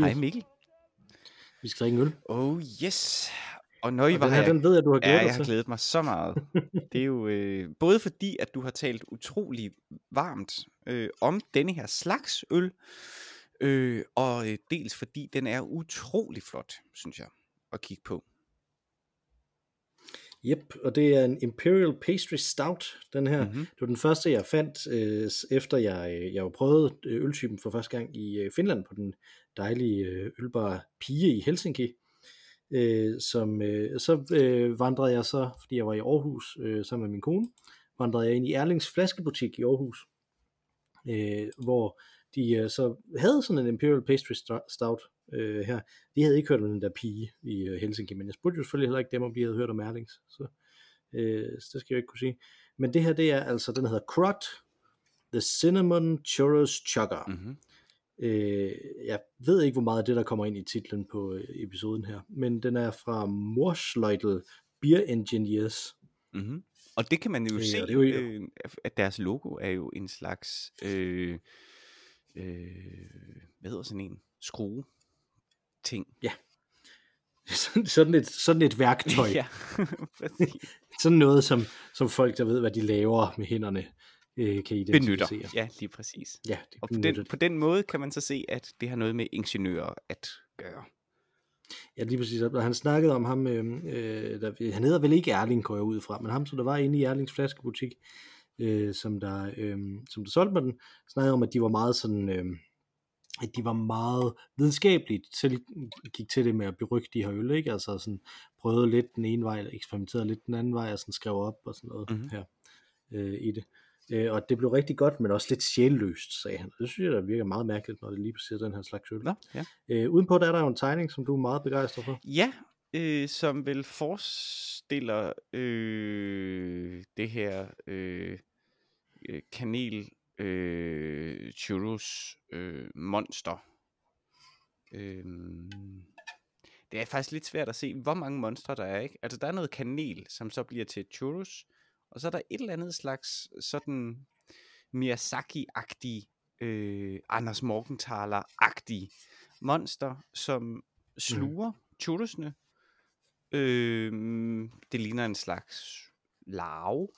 Mathias. Hej Mikkel. Vi skal drikke en øl. Oh yes. Og når I Og var den her, her, den ved jeg, du har glædet ja, jeg har glædet mig så meget. Det er jo øh, både fordi, at du har talt utrolig varmt øh, om denne her slags øl, øh, og øh, dels fordi den er utrolig flot, synes jeg, at kigge på. Yep, og det er en Imperial Pastry Stout, den her. Mhm. Det var den første, jeg fandt, øh, efter jeg, øh, jeg jo prøvede øh, øltypen for første gang i øh, Finland på den dejlige øh, ølbar Pige i Helsinki. Øh, som, øh, så øh, vandrede jeg så, fordi jeg var i Aarhus øh, sammen med min kone, vandrede jeg ind i Erlings flaskebutik i Aarhus, øh, hvor de øh, så havde sådan en Imperial Pastry Stout øh, her. De havde ikke hørt om den der pige i øh, Helsinki, men jeg spurgte jo selvfølgelig heller ikke dem, om de havde hørt om Erlings. Så, øh, så det skal jeg ikke kunne sige. Men det her, det er altså, den hedder Crot, The Cinnamon Churros Chugger. Mm-hmm. Øh, jeg ved ikke, hvor meget af det, der kommer ind i titlen på øh, episoden her, men den er fra Morsleutel Beer Engineers. Mm-hmm. Og det kan man jo Øh, se, jo- øh, at deres logo er jo en slags, øh, øh, hvad hedder sådan en, skrue ting. Sådan- sådan, et, sådan et værktøj. ja. Sådan noget, som, som folk, der ved, hvad de laver med hænderne, øh, kan Benytter. identificere. Ja, lige præcis. Ja, det Og på benytter den, på den måde kan man så se, at det har noget med ingeniører at gøre. Ja, lige præcis. Og han snakkede om ham, øh, øh, der, han hedder vel ikke Erling, går jeg ud fra, men ham, som der var inde i Erlings flaskebutik, øh, som, der, øh, som der solgte mig den, snakkede om, at de var meget sådan, øh, at de var meget videnskabeligt til, gik til det med at berygge de her øl, ikke? Altså sådan, prøvede lidt den ene vej, eksperimenterede lidt den anden vej, og sådan skrev op og sådan noget Mhm. mm-hmm. her øh, i det. Øh, og det blev rigtig godt, men også lidt sjælløst, sagde han. Det synes jeg, der virker meget mærkeligt, når det lige præcis den her slags øl. Nå, ja. Øh, udenpå der er der jo en tegning, som du er meget begejstret for. Ja, øh, som vel forestiller øh, det her øh, øh, kanel øh, churros øh, monster. Øh, det er faktisk lidt svært at se, hvor mange monstre der er, ikke? Altså, der er noget kanel, som så bliver til churros, og så er der et eller andet slags sådan Miyazaki-agtig, øh, Anders Morgenthaler-agtig monster, som sluger mm. churrosene. Øh, det ligner en slags larve,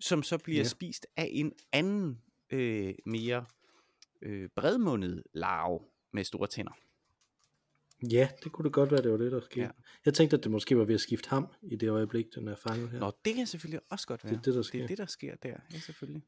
som så bliver ja. spist af en anden, øh, mere øh, bredmundet larve med store tænder. Ja, det kunne det godt være, det var det, der skete. Ja. Jeg tænkte, at det måske var ved at skifte ham i det øjeblik, den er fanget her. Nå, det kan selvfølgelig også godt være. det, der det sker. er det, der sker der, ja, selvfølgelig.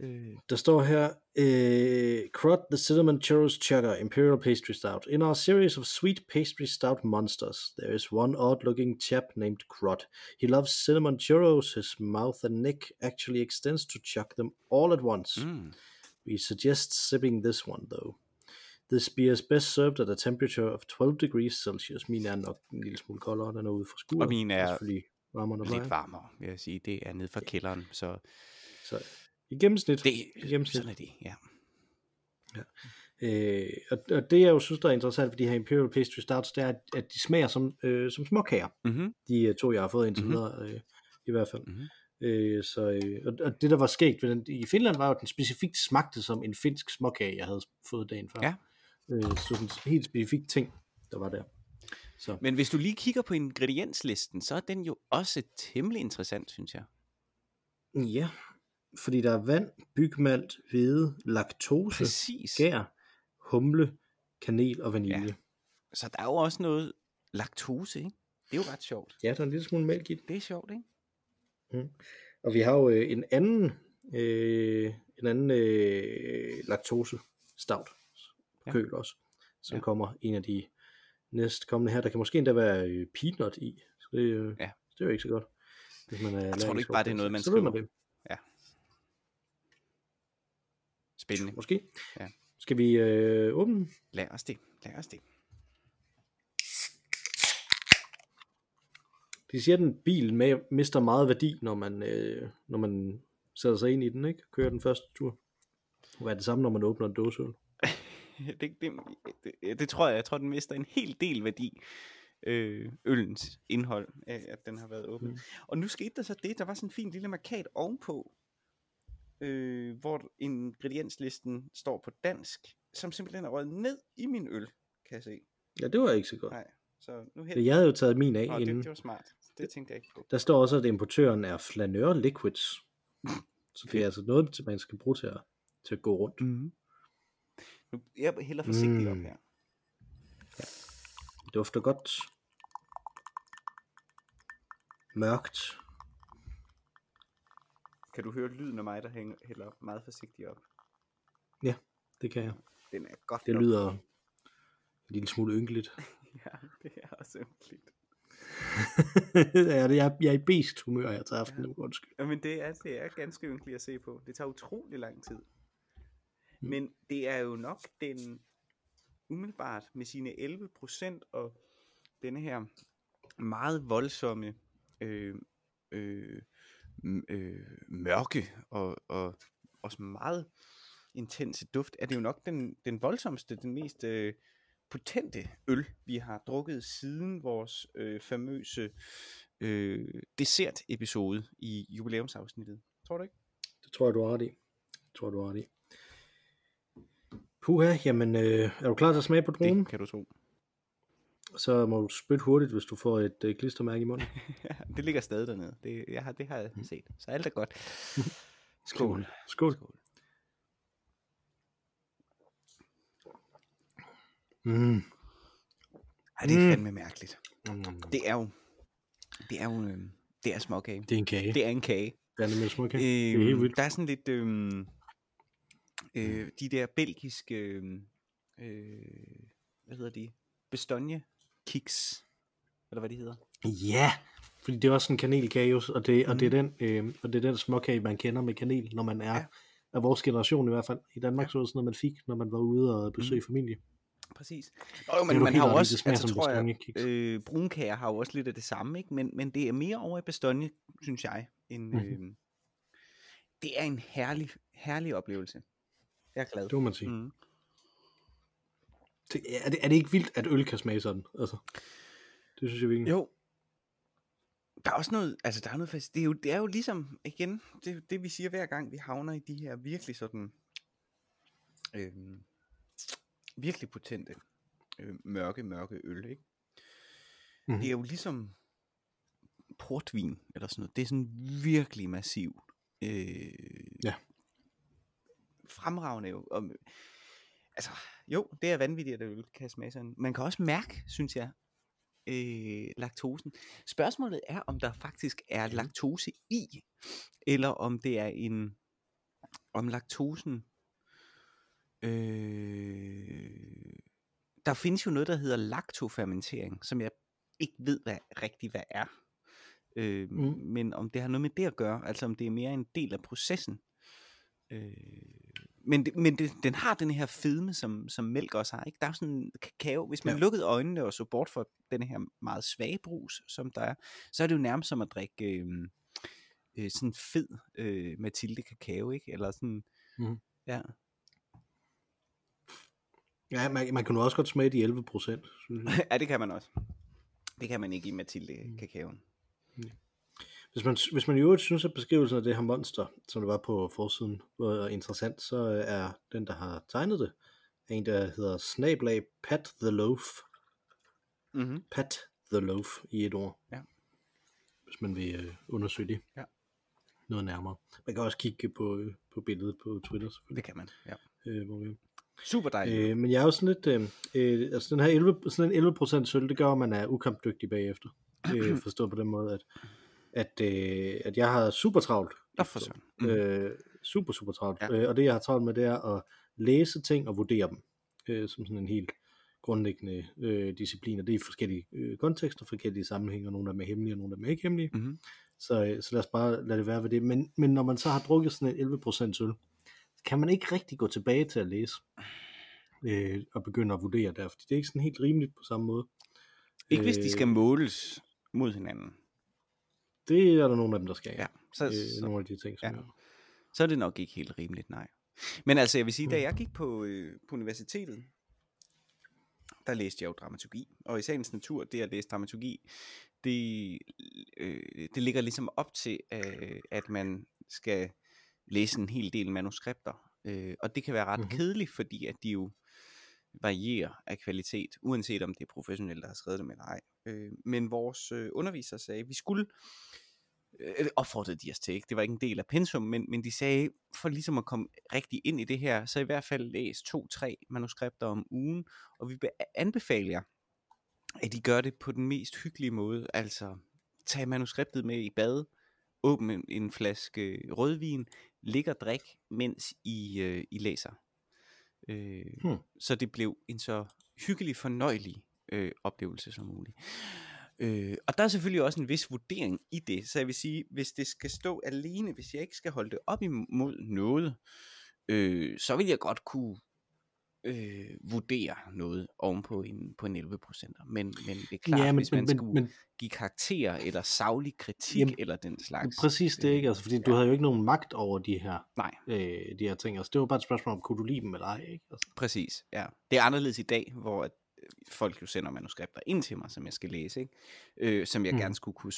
Øh, Der står her, øh, Crot the Cinnamon Churros Chugger Imperial Pastry Stout. In our series of sweet pastry stout monsters, there is one odd-looking chap named Crot. He loves cinnamon churros. His mouth and neck actually extends to chuck them all at once. mm, We suggest sipping this one, though. This beer is best served at a temperature of 12 degrees Celsius. Min er nok en lille smule koldere, den er ude fra skuret. Og min er selvfølgelig varmere, lidt mig. varmere, vil jeg sige. Det er nede fra kælderen, så Så i gennemsnit. det, i gennemsnit. sådan er det, ja. Øh, og, og det jeg jo synes, der er interessant ved de her Imperial Pastry Stouts, det er, at, at de smager som, øh, som småkager. Mm-hmm. De øh, to, jeg har fået indtil Mhm. videre, øh, i hvert fald. Mhm. Øh, så, øh, og, og det, der var skægt ved den, i Finland, var jo, at den specifikt smagte som en finsk småkage, jeg havde fået dagen før. Ja. Øh, så sådan en helt specifik ting, der var der. Så. Men hvis du lige kigger på ingredienslisten, så er den jo også temmelig interessant, synes jeg. Ja, fordi der er vand, bygmalt, hvede, laktose, Præcis. gær, humle, kanel og vanilje. Ja. Så der er jo også noget laktose, ikke? Det er jo ret sjovt. ja, der er en lille smule mælk i den. Det er sjovt, ikke? Mm. Og vi har jo øh, en anden, øh, en anden øh, laktose stout Ja. køl også, som Ja. kommer en af de næst kommende her. Der kan måske endda være øh, peanut i, så det, øh, Ja. det er jo ikke så godt. Hvis man er Jeg tror du ikke bare, det er noget, man ved man skriver? det. Spændende. Måske. Ja. Skal vi øh, åbne? Lad os det. Lad os det. De siger, at en bil med, mister meget værdi, når man, øh, når man sætter sig ind i den, ikke? Kører den første tur. Hvad er det samme, når man åbner en dåseøl? det, det, det, det tror jeg. Jeg tror, den mister en hel del værdi. Øh, øllens indhold af, at den har været åben. Mm. Og nu skete der så det. Der var sådan en fin lille markat ovenpå, øh, hvor ingredienslisten står på dansk, som simpelthen er røget ned i min øl. kan jeg se. Ja, det var ikke så godt. Nej, så nu her. Jeg havde jo taget min af Nå, inden. det, det var smart. Det tænkte jeg ikke på. Der står også, at importøren er Flaneur Liquids. Så det er altså noget, man skal bruge til at, til at gå rundt. Mm-hmm. Nu, jeg hælder forsigtigt mm. op her. Det dufter godt. Mørkt. Kan du høre lyden af mig, der hænger, hælder op meget forsigtigt op? Det kan jeg. Den er godt Det nok- lyder en lille smule ynkeligt. Ja, det er også ynkeligt. ja, det er, jeg er i bedst humør her til aften. Ja. Undskyld. Jamen det er, det er ganske ynkeligt at se på. Det tager utrolig lang tid. Mm. Men det er jo nok den umiddelbart med sine 11 procent og denne her meget voldsomme øh, øh, øh, mørke og, og også meget intense duft, er det jo nok den, den voldsomste, den mest øh, potente øl, vi har drukket siden vores øh, famøse øh, dessert-episode i jubilæumsafsnittet. Tror du ikke? Det tror jeg, du har ret i. Det tror jeg, du har ret i. Puha, jamen, øh, er du klar til at smage på dronen? Det kan du tro. Så må du spytte hurtigt, hvis du får et øh, klistermærke i munden. Det ligger stadig dernede. Det, jeg har, det har jeg set. Så alt er godt. Skål. Skål. Skål. Mm. Ej, det er Mm. fandme mærkeligt. Det, Det er jo, det er jo, øh, det er småkage. det er en kage. Det er en kage. Det er nemlig smuk kage. det er helt Øh, vildt. der er sådan lidt, øh, øh, de der belgiske, øh, øh, hvad hedder de? Bestogne kiks, eller hvad de hedder. Ja, fordi det er også en kanelkage, og det, og det er Mhm. den, øh, og det er den småkage, man kender med kanel, når man er Ja. af vores generation i hvert fald. I Danmark så var det sådan noget, man fik, når man var ude og besøge Mhm. familie. Præcis. Nå, jo, men man har jo også, det smager altså tror jeg, øh, brunkager har jo også lidt af det samme, ikke? Men, men det er mere over i Bestogne, synes jeg. En, Mhm. øh, det er en herlig, herlig oplevelse. Jeg er glad. Det må man sige. Mm. Det, er, det, er det ikke vildt, at øl kan smage sådan? Altså, det synes jeg virkelig. Jo. Der er også noget, altså der er noget fast, det er jo, det er jo ligesom, igen, det, det vi siger hver gang, vi havner i de her virkelig sådan, øh, virkelig potente, øh, mørke, mørke øl, ikke? Mhm. Det er jo ligesom portvin, eller sådan noget, det er sådan virkelig massiv, øh. Fremragende jo, og, altså, jo, det er vanvittigt, at øl kan smage sådan, man kan også mærke, synes jeg, øh, laktosen. Spørgsmålet er, om der faktisk er laktose i, eller om det er en, om laktosen, øh, der findes jo noget, der hedder laktofermentering, som jeg ikke ved hvad rigtigt hvad er. Øh, Mm. Men om det har noget med det at gøre, altså om det er mere en del af processen. Øh, men det, men det, den har den her fedme, som, som mælk også har. Ikke? Der er jo sådan en kakao. Hvis man Ja. lukkede øjnene og så bort for den her meget svage brus, som der er, så er det jo nærmest som at drikke øh, øh, sådan fed øh, Mathilde kakao, ikke? Eller sådan, Mhm. ja. Ja, man, man kan nu også godt smage de 11 procent, ja, det kan man også. Det kan man ikke i Mathilde kakaoen. Hvis man, hvis man i øvrigt synes, at beskrivelsen af det her monster, som det var på forsiden, var interessant, så er den, der har tegnet det, en, der hedder Snablag Pat the Loaf. Mm-hmm. Pat the Loaf i et ord. Ja. Hvis man vil øh, undersøge det Ja. noget nærmere. Man kan også kigge på, øh, på billedet på Twitter. Det kan man, ja. Øh, hvor vi, Super dejligt. øh, men jeg er jo sådan lidt, øh, øh, altså den her 11, sådan en 11% sølv, det gør, at man er ukampdygtig bagefter. Øh, forstået på den måde, at, at, øh, at jeg har super travlt. Nå for søren. Mm. Øh, super, super travlt. Ja. Øh, og det, jeg har travlt med, det er at læse ting og vurdere dem. Øh, som sådan en helt grundlæggende øh, discipliner. Det er i forskellige øh, kontekster, forskellige sammenhænge, nogle af dem er hemmelige, og nogle af dem er ikke hemmelige. Mm-hmm. Så, øh, så lad os bare lade det være ved det. Men, men når man så har drukket sådan en 11% øl, kan man ikke rigtig gå tilbage til at læse øh, og begynde at vurdere der, fordi det er ikke sådan helt rimeligt på samme måde. Ikke hvis de skal Øh, måles mod hinanden. Det er der nogle af dem, der skal. Ja, så, Øh, så, nogle af de ting, som ja. ja. så er det nok ikke helt rimeligt, nej. Men altså, jeg vil sige, da Mm. jeg gik på, øh, på universitetet, der læste jeg jo dramaturgi. Og i sagens natur, det at læse dramaturgi, det, øh, det ligger ligesom op til, øh, at man skal læse en hel del manuskripter. Øh, og det kan være ret Mhm. mm-hmm. kedeligt, fordi at de jo varierer af kvalitet, uanset om det er professionelle, der har skrevet dem eller ej. Øh, men vores øh, underviser sagde, at vi skulle, øh, opfordrede de os til, ikke? det var ikke en del af pensum, men, men de sagde, for ligesom at komme rigtig ind i det her, så i hvert fald læs to-tre manuskripter om ugen, og vi anbefaler jer, at I gør det på den mest hyggelige måde, altså tag manuskriptet med i bad, åbn en, en flaske øh, rødvin, ligger og drik, mens I, øh, I læser. Øh, hmm. Så det blev en så hyggelig, fornøjelig øh, oplevelse som muligt. Øh, og der er selvfølgelig også en vis vurdering i det, så jeg vil sige, hvis det skal stå alene, hvis jeg ikke skal holde det op imod noget, øh, så vil jeg godt kunne øh, vurdere noget ovenpå en, på en 11% Men, men det er klart, ja, men, hvis man men, skulle men, give karakterer eller savlig kritik jamen, eller den slags. Præcis det ikke, altså, fordi ja. du havde jo ikke nogen magt over de her, Nej. Øh, de her ting. Altså, det var bare et spørgsmål om, kunne du lide dem eller ej? Ikke? Altså. Præcis, ja. Det er anderledes i dag, hvor at øh, folk jo sender manuskripter ind til mig, som jeg skal læse, ikke? Øh, som jeg mm. gerne skulle kunne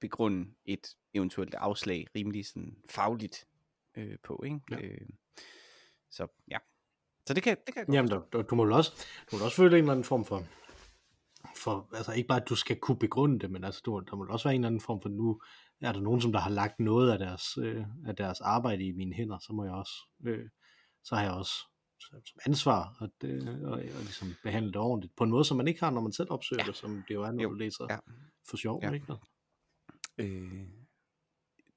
begrunde et eventuelt afslag rimelig sådan fagligt øh, på. Ikke? Ja. Øh, så ja. Så det kan, det kan jeg godt Jamen, du, du, du, må også, du må også føle en eller anden form for, for, altså ikke bare, at du skal kunne begrunde det, men altså, du, der må også være en eller anden form for, nu er der nogen, som der har lagt noget af deres, øh, af deres arbejde i mine hænder, så må jeg også, øh, så har jeg også som ansvar at, øh, og, og ligesom behandle det ordentligt, på en måde, som man ikke har, når man selv opsøger ja. det, som det jo er, når jo. du læser ja. for sjov, ja. ikke? Øh,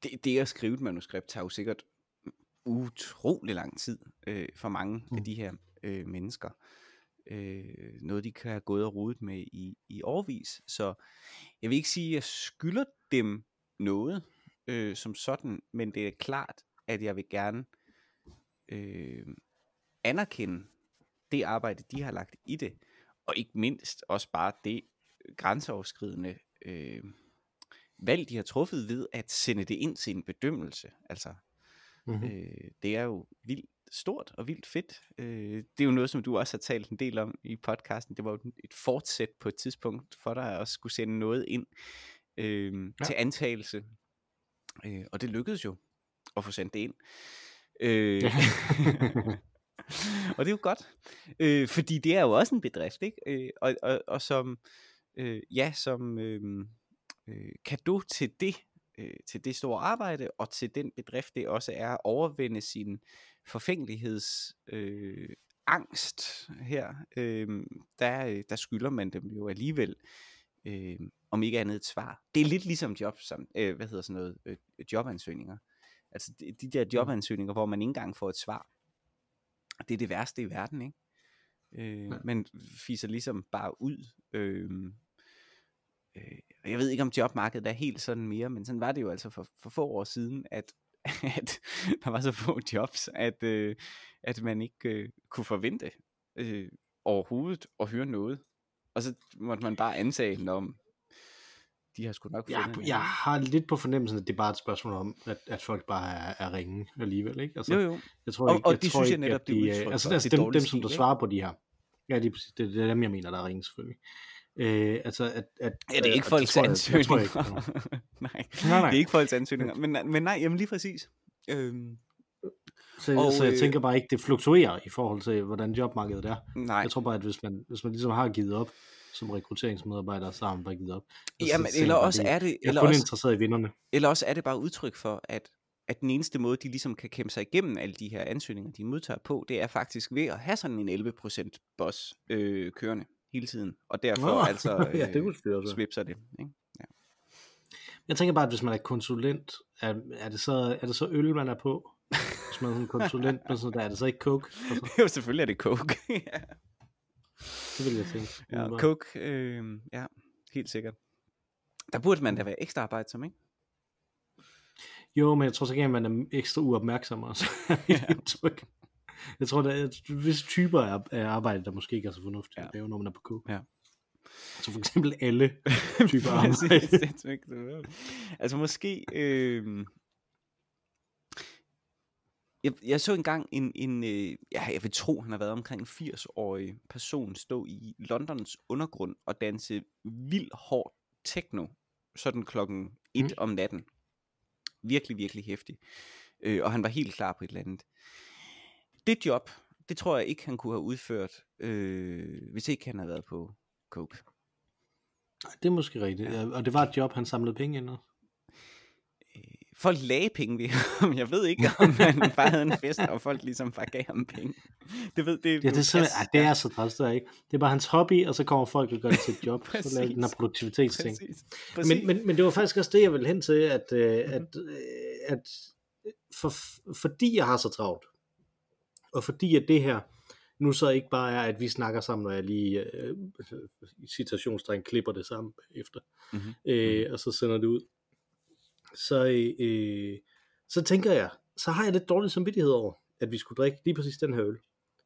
det, det at skrive et manuskript tager jo sikkert utrolig lang tid øh, for mange mm. af de her øh, mennesker. Øh, noget de kan have gået og rodet med i, i årvis. Så jeg vil ikke sige, at jeg skylder dem noget øh, som sådan, men det er klart, at jeg vil gerne øh, anerkende det arbejde, de har lagt i det, og ikke mindst også bare det grænseoverskridende øh, valg, de har truffet ved at sende det ind til en bedømmelse. Altså, Mm-hmm. Øh, det er jo vildt stort og vildt fedt. Øh, det er jo noget, som du også har talt en del om i podcasten. Det var jo et fortsæt på et tidspunkt for dig at skulle sende noget ind øh, ja. til antagelse. Øh, og det lykkedes jo at få sendt det ind. Øh, ja. og det er jo godt, øh, fordi det er jo også en bedrift, ikke? Øh, og, og, og som, øh, ja, som øh, øh, kado til det, øh, til det store arbejde, og til den bedrift, det også er at overvinde sin forfængeligheds øh, angst her, øh, der, der skylder man dem jo alligevel, øh, om ikke andet et svar. Det er lidt ligesom job, som, øh, hvad hedder sådan noget, øh, jobansøgninger. Altså de, de der mm. jobansøgninger, hvor man ikke engang får et svar. Det er det værste i verden, ikke? Øh, ja. Man fiser ligesom bare ud. Øh, øh, jeg ved ikke om jobmarkedet er helt sådan mere, men sådan var det jo altså for, for få år siden, at, at der var så få jobs, at, øh, at man ikke øh, kunne forvente øh, overhovedet at høre noget. Og så måtte man bare ansage, om de har sgu nok fundet ja, Jeg har lidt på fornemmelsen, at det er bare et spørgsmål om, at, at folk bare er, er ringe alligevel. Ikke? Altså, jo, jo. Jeg tror ikke, og, og jeg det tror synes jeg netop, de, det er altså, altså, dem, dem, som der svarer på de her, ja, det, det, det er dem, jeg mener, der er ringe selvfølgelig. Øh, altså at, at, ja, det er ikke folks ansøgninger. Jeg, jeg nej. nej, nej, det er ikke folks ansøgninger. Men, men nej, jamen lige præcis. Øhm, så, og, så jeg øh, tænker bare ikke, det fluktuerer i forhold til, hvordan jobmarkedet er. Nej. Jeg tror bare, at hvis man, hvis man ligesom har givet op som rekrutteringsmedarbejder, så har man bare givet op. Altså, jamen, eller også er det... Jeg er eller kun også, interesseret i vinderne. Eller også er det bare udtryk for, at at den eneste måde, de ligesom kan kæmpe sig igennem alle de her ansøgninger, de modtager på, det er faktisk ved at have sådan en 11% boss øh, kørende hele tiden, og derfor oh, altså øh, ja, det øh, svipser det. Ikke? Ja. Jeg tænker bare, at hvis man er konsulent, er, er, det, så, er det så øl, man er på? Hvis man er en konsulent, så der, er det så ikke coke? Jo, selvfølgelig er det coke. ja. Det vil jeg tænke. Ja, coke, øh, ja, helt sikkert. Der burde man da være ekstra arbejdsom, ikke? Jo, men jeg tror så gerne, at man er ekstra uopmærksom også. ja. Jeg tror, der er visse typer af, af arbejde, der måske ikke er så fornuftigt ja. at lave, når man er på K. Ja. Altså for eksempel alle typer arbejde. altså måske... Øh... Jeg, jeg så engang en, en øh, ja, jeg vil tro, han har været omkring 80-årig person stå i Londons undergrund og danse vild hård techno, sådan klokken 1 mm. om natten. Virkelig, virkelig hæftig. Øh, og han var helt klar på et eller andet det job, det tror jeg ikke, han kunne have udført, øh, hvis ikke han havde været på coke. Nej, det er måske rigtigt. Ja. Og det var et job, han samlede penge ind. også. Folk lagde penge ved ham. Jeg ved ikke, om han bare havde en fest, og folk ligesom bare gav ham penge. Det ved det. Ja, det er, simpelthen, ja, det er så træls, det er ikke. Det er bare hans hobby, og så kommer folk og gør det til et job. så laver de den her produktivitetsting. Præcis. Præcis. Men, men, men det var faktisk også det, jeg ville hen til, at, øh, at, øh, at for, fordi jeg har så travlt, og fordi at det her nu så ikke bare er, at vi snakker sammen, når jeg lige øh, i citationstegn klipper det sammen efter, Mhm. øh, og så sender det ud, så, øh, så tænker jeg, så har jeg lidt dårlig samvittighed over, at vi skulle drikke lige præcis den her øl,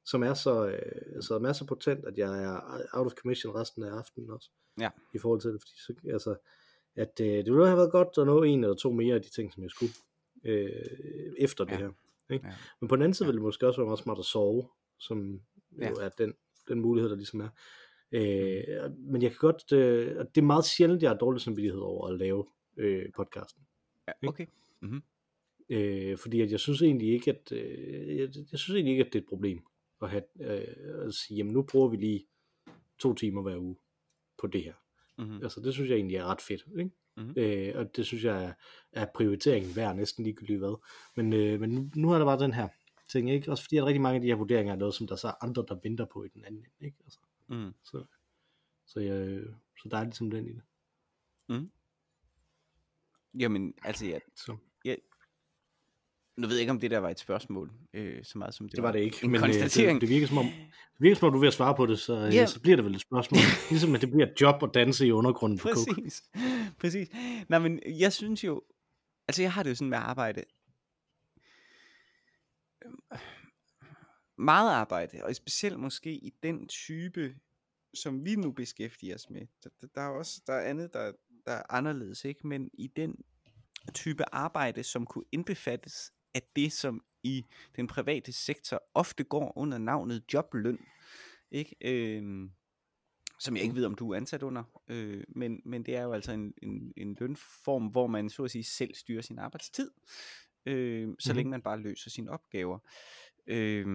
som er så, øh, som er så potent, at jeg er out of commission resten af aftenen også, Ja. i forhold til det, fordi så, altså, at øh, det ville have været godt at nå en eller to mere af de ting, som jeg skulle, øh, efter det Ja. her. Ikke? Ja. Men på den anden side Ja. ville det måske også være meget smart at sove, som jo er den, den mulighed, der ligesom er. Øh, men jeg kan godt, øh, det er meget sjældent, jeg har dårlig samvittighed over at lave øh, podcasten. Ja, okay. Mm-hmm. Øh, fordi at jeg synes egentlig ikke, at øh, jeg, jeg synes egentlig ikke, at det er et problem at, have, øh, at sige, jamen nu bruger vi lige to timer hver uge på det her. Mm-hmm. Altså det synes jeg egentlig er ret fedt, ikke? Mhm. Øh, og det synes jeg er, er prioriteringen værd næsten ligegyldigt hvad. Men, øh, men nu, nu er der bare den her ting, ikke? Også fordi at rigtig mange af de her vurderinger er noget, som der så er andre, der venter på i den anden ende, ikke? Altså, Mm. så, så, jeg, så der er ligesom den i det. Jamen, altså, ja, Så. Nu ved jeg ikke, om det der var et spørgsmål, øh, så meget som det, Det var det ikke, en men øh, konstatering. det, det, virker som om, det virker som om, du er ved at svare på det, så, Ja. yeah. så bliver det vel et spørgsmål. ligesom at det bliver et job at danse i undergrunden på Coke. Præcis, præcis. Nej, men jeg synes jo, altså jeg har det jo sådan med arbejde, øhm, meget arbejde, og specielt måske i den type, som vi nu beskæftiger os med. Der, der, der er også der er andet, der, der er anderledes, ikke? Men i den type arbejde, som kunne indbefattes af det, som i den private sektor ofte går under navnet jobløn, ikke? Øhm, som jeg ikke ved, om du er ansat under, øh, men, men det er jo altså en, en, en lønform, hvor man så at sige selv styrer sin arbejdstid, øh, så Mhm. mm-hmm. længe man bare løser sine opgaver. Øh,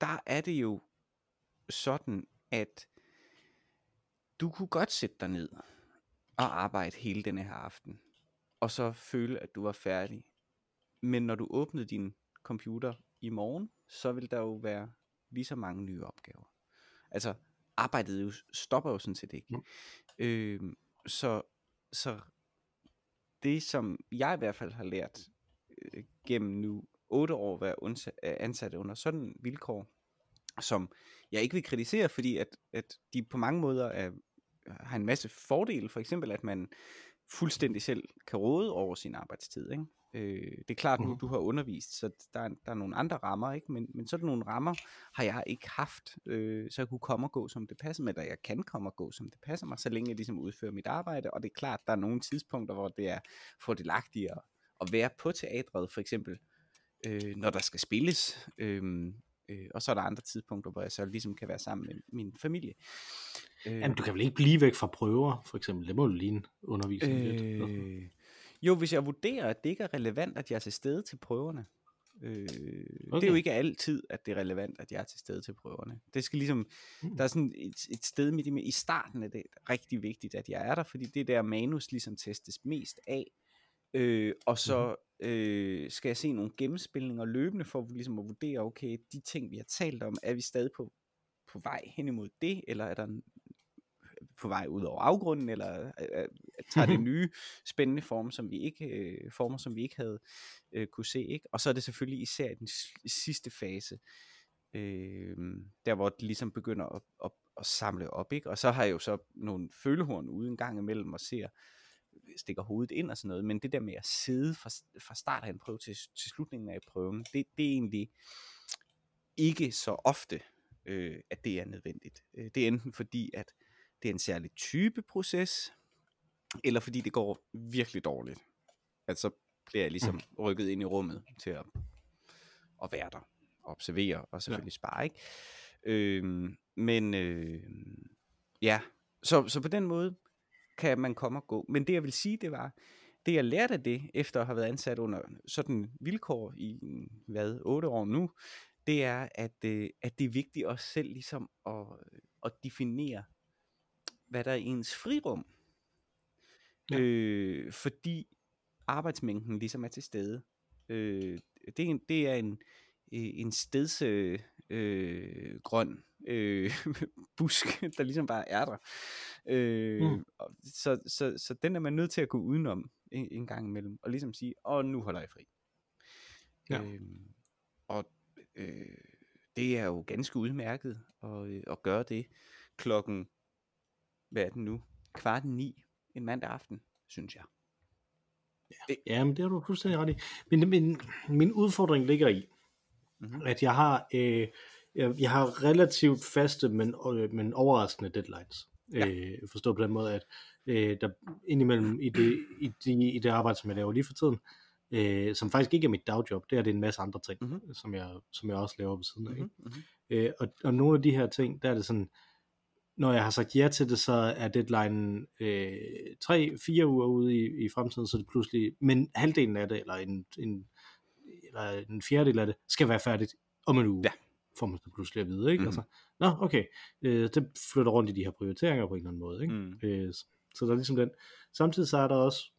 der er det jo sådan, at du kunne godt sætte dig ned og arbejde hele denne her aften, og så føle, at du var færdig. Men når du åbnede din computer i morgen, så vil der jo være lige så mange nye opgaver. Altså, arbejdet jo stopper jo sådan set ikke. Mm. Øh, så, så det, som jeg i hvert fald har lært øh, gennem nu otte år at være øh, ansat under sådan vilkår, som jeg ikke vil kritisere, fordi at, at de på mange måder er, har en masse fordele. For eksempel, at man fuldstændig selv kan råde over sin arbejdstid. Ikke? Øh, det er klart, nu Mhm. du har undervist, så der er, der er nogle andre rammer, ikke? Men, men sådan nogle rammer har jeg ikke haft, øh, så jeg kunne komme og gå, som det passer mig, eller jeg kan komme og gå, som det passer mig, så længe jeg ligesom udfører mit arbejde, og det er klart, der er nogle tidspunkter, hvor det er fordelagtigt at, at være på teatret, for eksempel, øh, når der skal spilles, øh, øh, og så er der andre tidspunkter, hvor jeg så ligesom kan være sammen med min familie. Øh, Jamen, du kan vel ikke blive væk fra prøver, for eksempel. Det må jo ligne undervisning lidt. Øh, jo, hvis jeg vurderer, at det ikke er relevant, at jeg er til stede til prøverne. Øh, okay. Det er jo ikke altid, at det er relevant, at jeg er til stede til prøverne. Det skal ligesom, Mm. der er sådan et, et sted midt i, i starten er det rigtig vigtigt, at jeg er der, fordi det er der manus ligesom testes mest af. Øh, og så øh, skal jeg se nogle gennemspilninger løbende for ligesom at vurdere, okay, de ting, vi har talt om, er vi stadig på, på vej hen imod det, eller er der en, på vej ud over afgrunden, eller øh, øh, tager det nye spændende form, som vi ikke, øh, former, som vi ikke havde øh, kunne se. Ikke? Og så er det selvfølgelig især i den sidste fase, øh, der hvor det ligesom begynder at, at, at samle op. Ikke? Og så har jeg jo så nogle følehorn ude en gang imellem og ser, stikker hovedet ind og sådan noget, men det der med at sidde fra, fra start af en prøve til, til slutningen af prøven, det, det er egentlig ikke så ofte, øh, at det er nødvendigt. Øh, Det er enten fordi, at det er en særlig type proces, eller fordi det går virkelig dårligt. At så bliver jeg ligesom rykket ind i rummet til at, at være der, og observere og selvfølgelig ja. spare, ikke? Øhm, men øh, ja, så, så på den måde kan man komme og gå. Men det jeg vil sige, det var, det jeg lærte af det, efter at have været ansat under sådan vilkår i, hvad, otte år nu, det er, at, øh, at det er vigtigt også selv ligesom at, at definere, hvad der er ens frirum. Ja. Øh, fordi arbejdsmængden ligesom er til stede. Øh, det, er en, det er en, en steds øh, grøn øh, busk, der ligesom bare er der. Øh, mm. så, så, så den er man nødt til at gå udenom en, en gang imellem, og ligesom sige, og nu holder jeg fri. Ja. Øh, og øh, det er jo ganske udmærket at, øh, at gøre det klokken, hvad er den nu, kvart ni en mandag aften, synes jeg. Ja, ja men det har du fuldstændig ret i. Men min, min udfordring ligger i, mm-hmm. at jeg har, øh, jeg, jeg har relativt faste, men, øh, men overraskende deadlines. Ja. Øh, forstået på den måde, at øh, der indimellem i det, i, de, i det arbejde, som jeg laver lige for tiden, øh, som faktisk ikke er mit dagjob, det er det en masse andre ting, mm-hmm. som, jeg, som jeg også laver ved siden af. Mm-hmm. mm-hmm. Øh, og, og nogle af de her ting, der er det sådan, når jeg har sagt ja til det, så er deadline øh, tre, fire uger ude i, i fremtiden, så det pludselig, men halvdelen af det, eller en, en, eller en fjerdedel af det, skal være færdigt om en uge. Ja. Får man så pludselig at vide, ikke? Mm. Altså, Nå, okay, øh, det flytter rundt i de her prioriteringer på en eller anden måde, ikke? Mm. Øh, så der er ligesom den. Samtidig så er der også,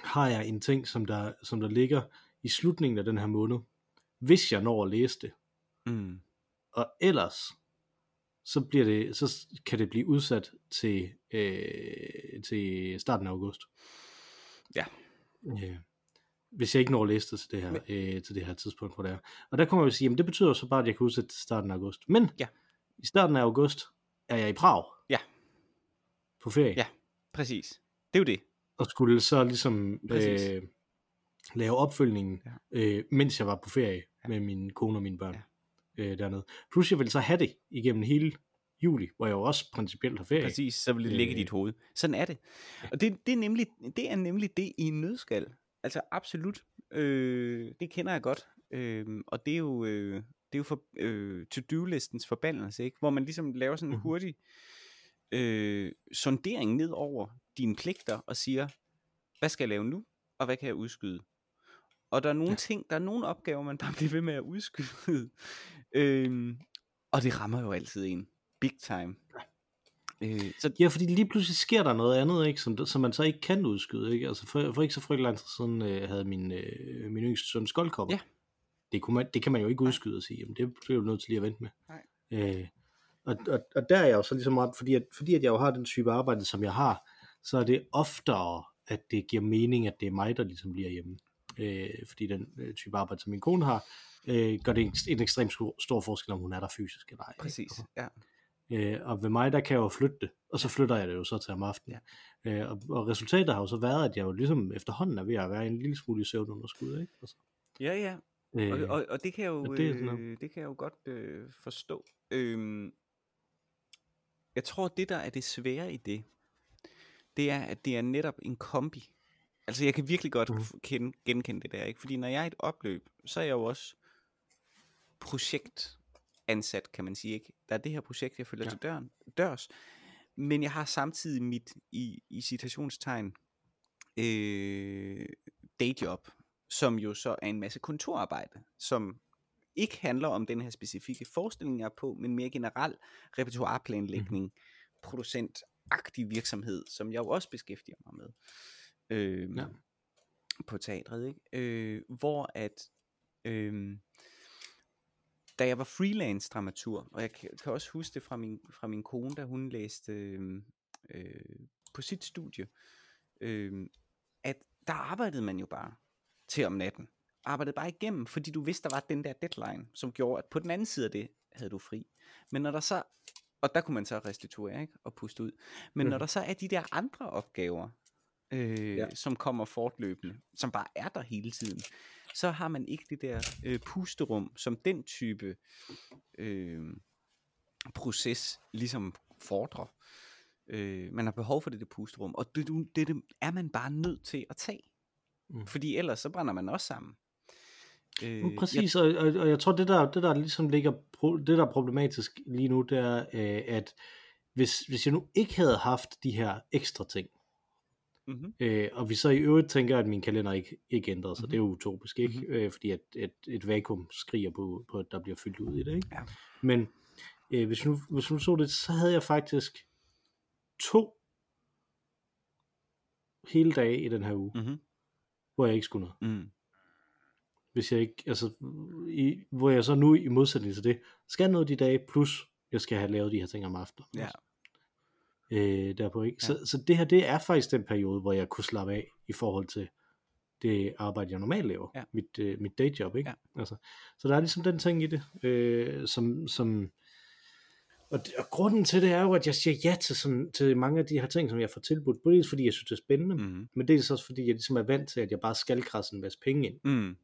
har jeg en ting, som der, som der ligger i slutningen af den her måned, hvis jeg når at læse det. Mm. Og ellers, så, bliver det, så kan det blive udsat til, øh, til starten af august. Ja. Øh, hvis jeg ikke når at det til det her, Men, øh, til det her tidspunkt, hvor det er. Og der kommer jeg jo sige, at det betyder så bare, at jeg kan udsætte til starten af august. Men ja. i starten af august er jeg i Prag. Ja. På ferie. Ja, præcis. Det er jo det. Og skulle så ligesom øh, lave opfølgningen, ja. øh, mens jeg var på ferie ja. med min kone og mine børn. Ja øh, dernede. Plus jeg vil så have det igennem hele juli, hvor jeg jo også principielt har ferie. Præcis, så vil det ligge øh, i dit hoved. Sådan er det. Og det, det, er nemlig, det er nemlig det i en nødskal. Altså absolut. Øh, det kender jeg godt. Øh, og det er jo, øh, det er jo for øh, to-do-listens forbandelse, ikke? hvor man ligesom laver sådan en mm-hmm. hurtig øh, sondering ned over dine pligter og siger, hvad skal jeg lave nu, og hvad kan jeg udskyde? Og der er nogle ja. ting, der er nogle opgaver, man bare bliver ved med at udskyde. øhm, og det rammer jo altid en. Big time. Øh, så... Ja, fordi lige pludselig sker der noget andet, ikke, som, som man så ikke kan udskyde. Ikke? Altså for, for ikke så frygtelig lang tid siden øh, havde min, øh, min yngste søn skoldkopper. Ja. Det, kunne man, det kan man jo ikke udskyde og sige, jamen det bliver jo nødt til lige at vente med. Nej. Øh, og, og, og der er jeg jo så ligesom ret, fordi at, fordi at jeg jo har den type arbejde, som jeg har, så er det oftere, at det giver mening, at det er mig, der ligesom bliver hjemme øh, fordi den øh, type arbejde, som min kone har, øh, gør det en, en ekstremt stor forskel, om hun er der fysisk eller ej. Præcis, ja. Øh, og ved mig, der kan jeg jo flytte det, og så flytter jeg det jo så til om aftenen. Ja. Øh, og, og resultatet har jo så været, at jeg jo ligesom efterhånden er ved at være en lille smule i søvnunderskud, ikke? Altså. Ja, ja. Øh, og, og, og det kan jeg jo, det, øh, det kan jeg jo godt øh, forstå. Øh, jeg tror, det der er det svære i det, det er, at det er netop en kombi Altså jeg kan virkelig godt mm. kende, genkende det der, ikke? Fordi når jeg er et opløb, så er jeg jo også projektansat, kan man sige, ikke? Der er det her projekt, jeg følger ja. til døren, dørs, men jeg har samtidig mit, i, i citationstegn, øh, dayjob, som jo så er en masse kontorarbejde, som ikke handler om den her specifikke forestilling, jeg er på, men mere generelt repertoireplanlægning, mm. producentagtig virksomhed, som jeg jo også beskæftiger mig med øh, ja. på teatret, ikke? Øh, hvor at øh, da jeg var freelance dramatur, og jeg kan, kan også huske det fra min, fra min kone, da hun læste øh, øh, på sit studie, øh, at der arbejdede man jo bare til om natten. Arbejdede bare igennem, fordi du vidste, der var den der deadline, som gjorde, at på den anden side af det havde du fri. Men når der så, og der kunne man så restituere ikke? og puste ud. Men mm. når der så er de der andre opgaver, øh, ja. som kommer fortløbende, som bare er der hele tiden, så har man ikke det der øh, pusterum, som den type øh, proces ligesom fordrer. Øh, man har behov for det, det pusterum, og det, det, det er man bare nødt til at tage. Mm. Fordi ellers så brænder man også sammen. Øh, Præcis, jeg, og, og jeg tror, det der, det der ligesom ligger, det der er problematisk lige nu, det er, øh, at hvis, hvis jeg nu ikke havde haft de her ekstra ting, Mm-hmm. øh, og vi så i øvrigt tænker, at min kalender ikke, ikke ændrer sig, Mhm. det er jo utopisk, ikke? Mhm. Øh, fordi at, at et vakuum skriger på, på, at der bliver fyldt ud i det, ikke? Ja. Men øh, hvis, nu, hvis nu så det, så havde jeg faktisk to hele dage i den her uge, Mm-hmm. hvor jeg ikke skulle noget. Mm. Hvis jeg ikke, altså, i, hvor jeg så nu i modsætning til det, skal noget de dage, plus jeg skal have lavet de her ting om aftenen. Ja. også. Øh, derpå, ikke? Ja. Så, så det her, det er faktisk den periode, hvor jeg kunne slappe af i forhold til det arbejde, jeg normalt laver. Ja. Mit, øh, mit dayjob, ikke? Ja. Altså, så der er ligesom den ting i det, øh, som, som og, det, og grunden til det er jo, at jeg siger ja til, sådan, til mange af de her ting, som jeg får tilbudt. Både fordi jeg synes, det er spændende, mm. Men det er også fordi, jeg ligesom er vant til, at jeg bare skal krasse en masse penge ind, Mm.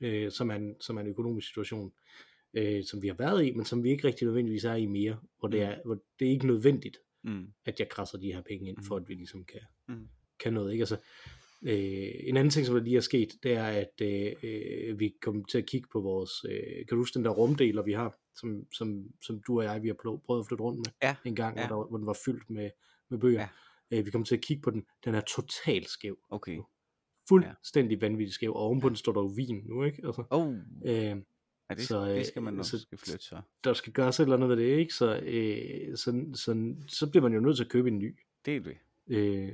øh, som, er en, som er en økonomisk situation, øh, som vi har været i, men som vi ikke rigtig nødvendigvis er i mere, hvor det Mm. er, hvor det er ikke nødvendigt, Mm. at jeg krasser de her penge ind, Mm. for at vi ligesom kan, Mm. kan noget. Ikke? Altså, øh, en anden ting, som der lige er sket, det er, at øh, vi kom til at kigge på vores, øh, kan du huske den der rumdeler, vi har, som, som, som du og jeg, vi har prøvet at flytte rundt med Ja, en gang, ja. hvor, der, hvor den var fyldt med, med bøger. Ja. Øh, vi kom til at kigge på den, den er totalt skæv. Okay. Fuldstændig ja. vanvittigt skæv, og ovenpå den står der jo vin nu, ikke? Altså, Oh, øh, ja, det, så, øh, det skal man nok så- skal flytte så. der skal gøres et eller andet ved det, ikke? Så, øh, så, så, så bliver man jo nødt til at købe en ny. Det er det. øh,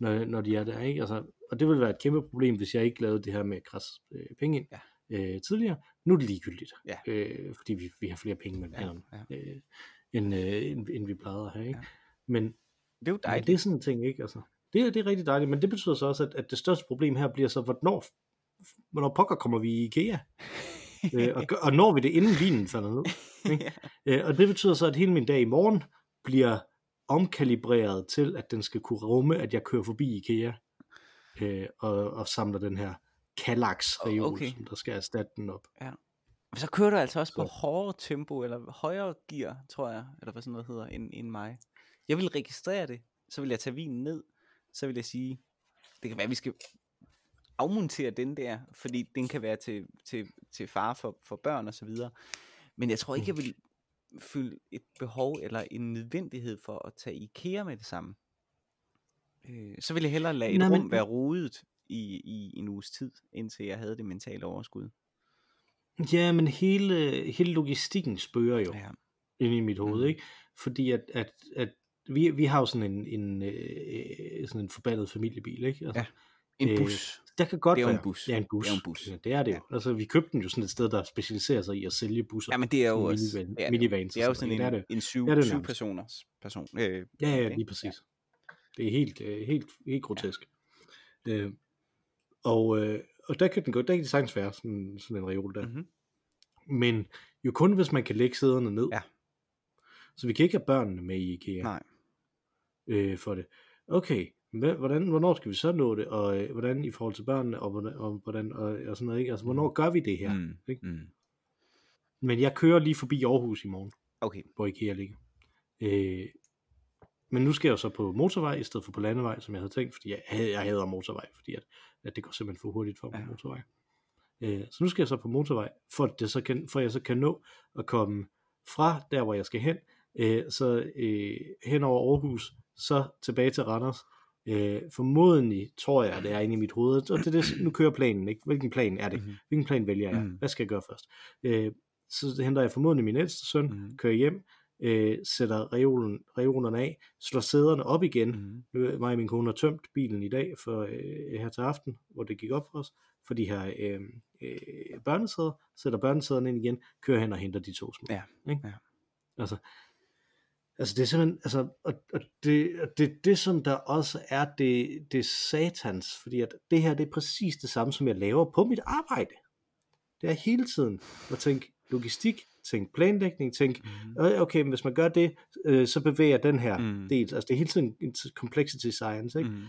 når, når de er der, ikke? Altså, og det ville være et kæmpe problem, hvis jeg ikke lavede det her med krasse øh, penge ind Ja. øh, tidligere. Nu er det ligegyldigt, Ja. øh, fordi vi, vi har flere penge med Ja, ja. ja. øh, end, øh, end, end vi plejede at have, ikke? Ja. Men, Det er jo men dejligt. det er sådan en ting, ikke? Altså, det, er- det er rigtig dejligt, men det betyder så også, at, at det største problem her bliver så, hvornår, hvornår pokker kommer vi i IKEA? øh, og, og når vi det, inden vinen falder ned? ikke? Øh, og det betyder så, at hele min dag i morgen bliver omkalibreret til, at den skal kunne rumme, at jeg kører forbi IKEA øh, og, og samler den her Kallax reol, Okay. som der skal erstatte den op. Men så kører du altså også på Så- hårdere tempo, eller højere gear, tror jeg, eller hvad sådan noget hedder, end, end mig. Jeg vil registrere det, så vil jeg tage vinen ned, så vil jeg sige, det kan være, at vi skal afmontere den der, fordi den kan være til, til, til fare for, for børn og så videre. Men jeg tror ikke, jeg vil føle et behov eller en nødvendighed for at tage IKEA med det samme. Øh, så ville jeg hellere lade et men- rum være rodet i, i en uges tid, indtil jeg havde det mentale overskud. Ja, men hele, hele logistikken spørger jo Ja. inde i mit hoved, Mhm. ikke? Fordi at, at, at vi, vi har jo sådan en, en, øh, sådan en forbandet familiebil, ikke? Altså, Ja, En Øh, bus. Der kan godt Det er jo en være. bus. Ja, en bus. Det er en bus. Ja, det er det Ja. jo. Altså, vi købte den jo sådan et sted, der specialiserer sig i at sælge busser. Ja, men det er jo også, minivan- det er, minivans det er jo sådan en, Det er det. en syv, Det er det syv personers person. Øh, Ja, ja, lige præcis. Det er helt, øh, helt, helt grotesk. Ja. Øh, og, øh, og der kan den gå, der kan det sagtens være sådan, sådan en reol der. Mm-hmm. Men jo kun hvis man kan lægge sæderne ned. Ja. Så vi kan ikke have børnene med i IKEA Nej. øh, for det. Okay, hvad, hvordan, hvornår skal vi så nå det, og øh, hvordan i forhold til børnene, og hvordan, og, hvordan, og, og sådan noget, ikke? Altså, hvornår gør vi det her? Mm. ikke? Mm. Men jeg kører lige forbi Aarhus i morgen, Okay. hvor IKEA ligger. Øh, men nu skal jeg jo så på motorvej, i stedet for på landevej, som jeg havde tænkt, fordi jeg, jeg, jeg hader motorvej, fordi at, at det går simpelthen for hurtigt for mig Ja. ja. motorvej. Øh, så nu skal jeg så på motorvej, for, at det så kan, for at jeg så kan nå at komme fra der, hvor jeg skal hen, øh, så øh, hen over Aarhus, så tilbage til Randers. Øh, formodentlig tror jeg, det er inde i mit hoved, og det er det, nu kører planen, ikke? Hvilken plan er det? Mhm. Hvilken plan vælger jeg? Mhm. Hvad skal jeg gøre først? Øh, så henter jeg formodentlig min ældste søn, Mhm. kører hjem, øh, sætter reolen, reolerne af, slår sæderne op igen. Mm. Mm. Mig og min kone har tømt bilen i dag for øh, her til aften, hvor det gik op for os, for de her øh, øh, børnesæder, sætter børnesæderne ind igen, kører hen og henter de to små. Ja, Ikke? ja. Altså, altså det er simpelthen, altså, og, og det, og det, det som der også er det, det er satans, fordi at det her, det er præcis det samme, som jeg laver på mit arbejde. Det er hele tiden at tænke logistik, tænke planlægning, tænke, Mm. Øh, okay, men hvis man gør det, øh, så bevæger den her Mm. del, altså det er hele tiden en complexity science, ikke? Mm. Mm.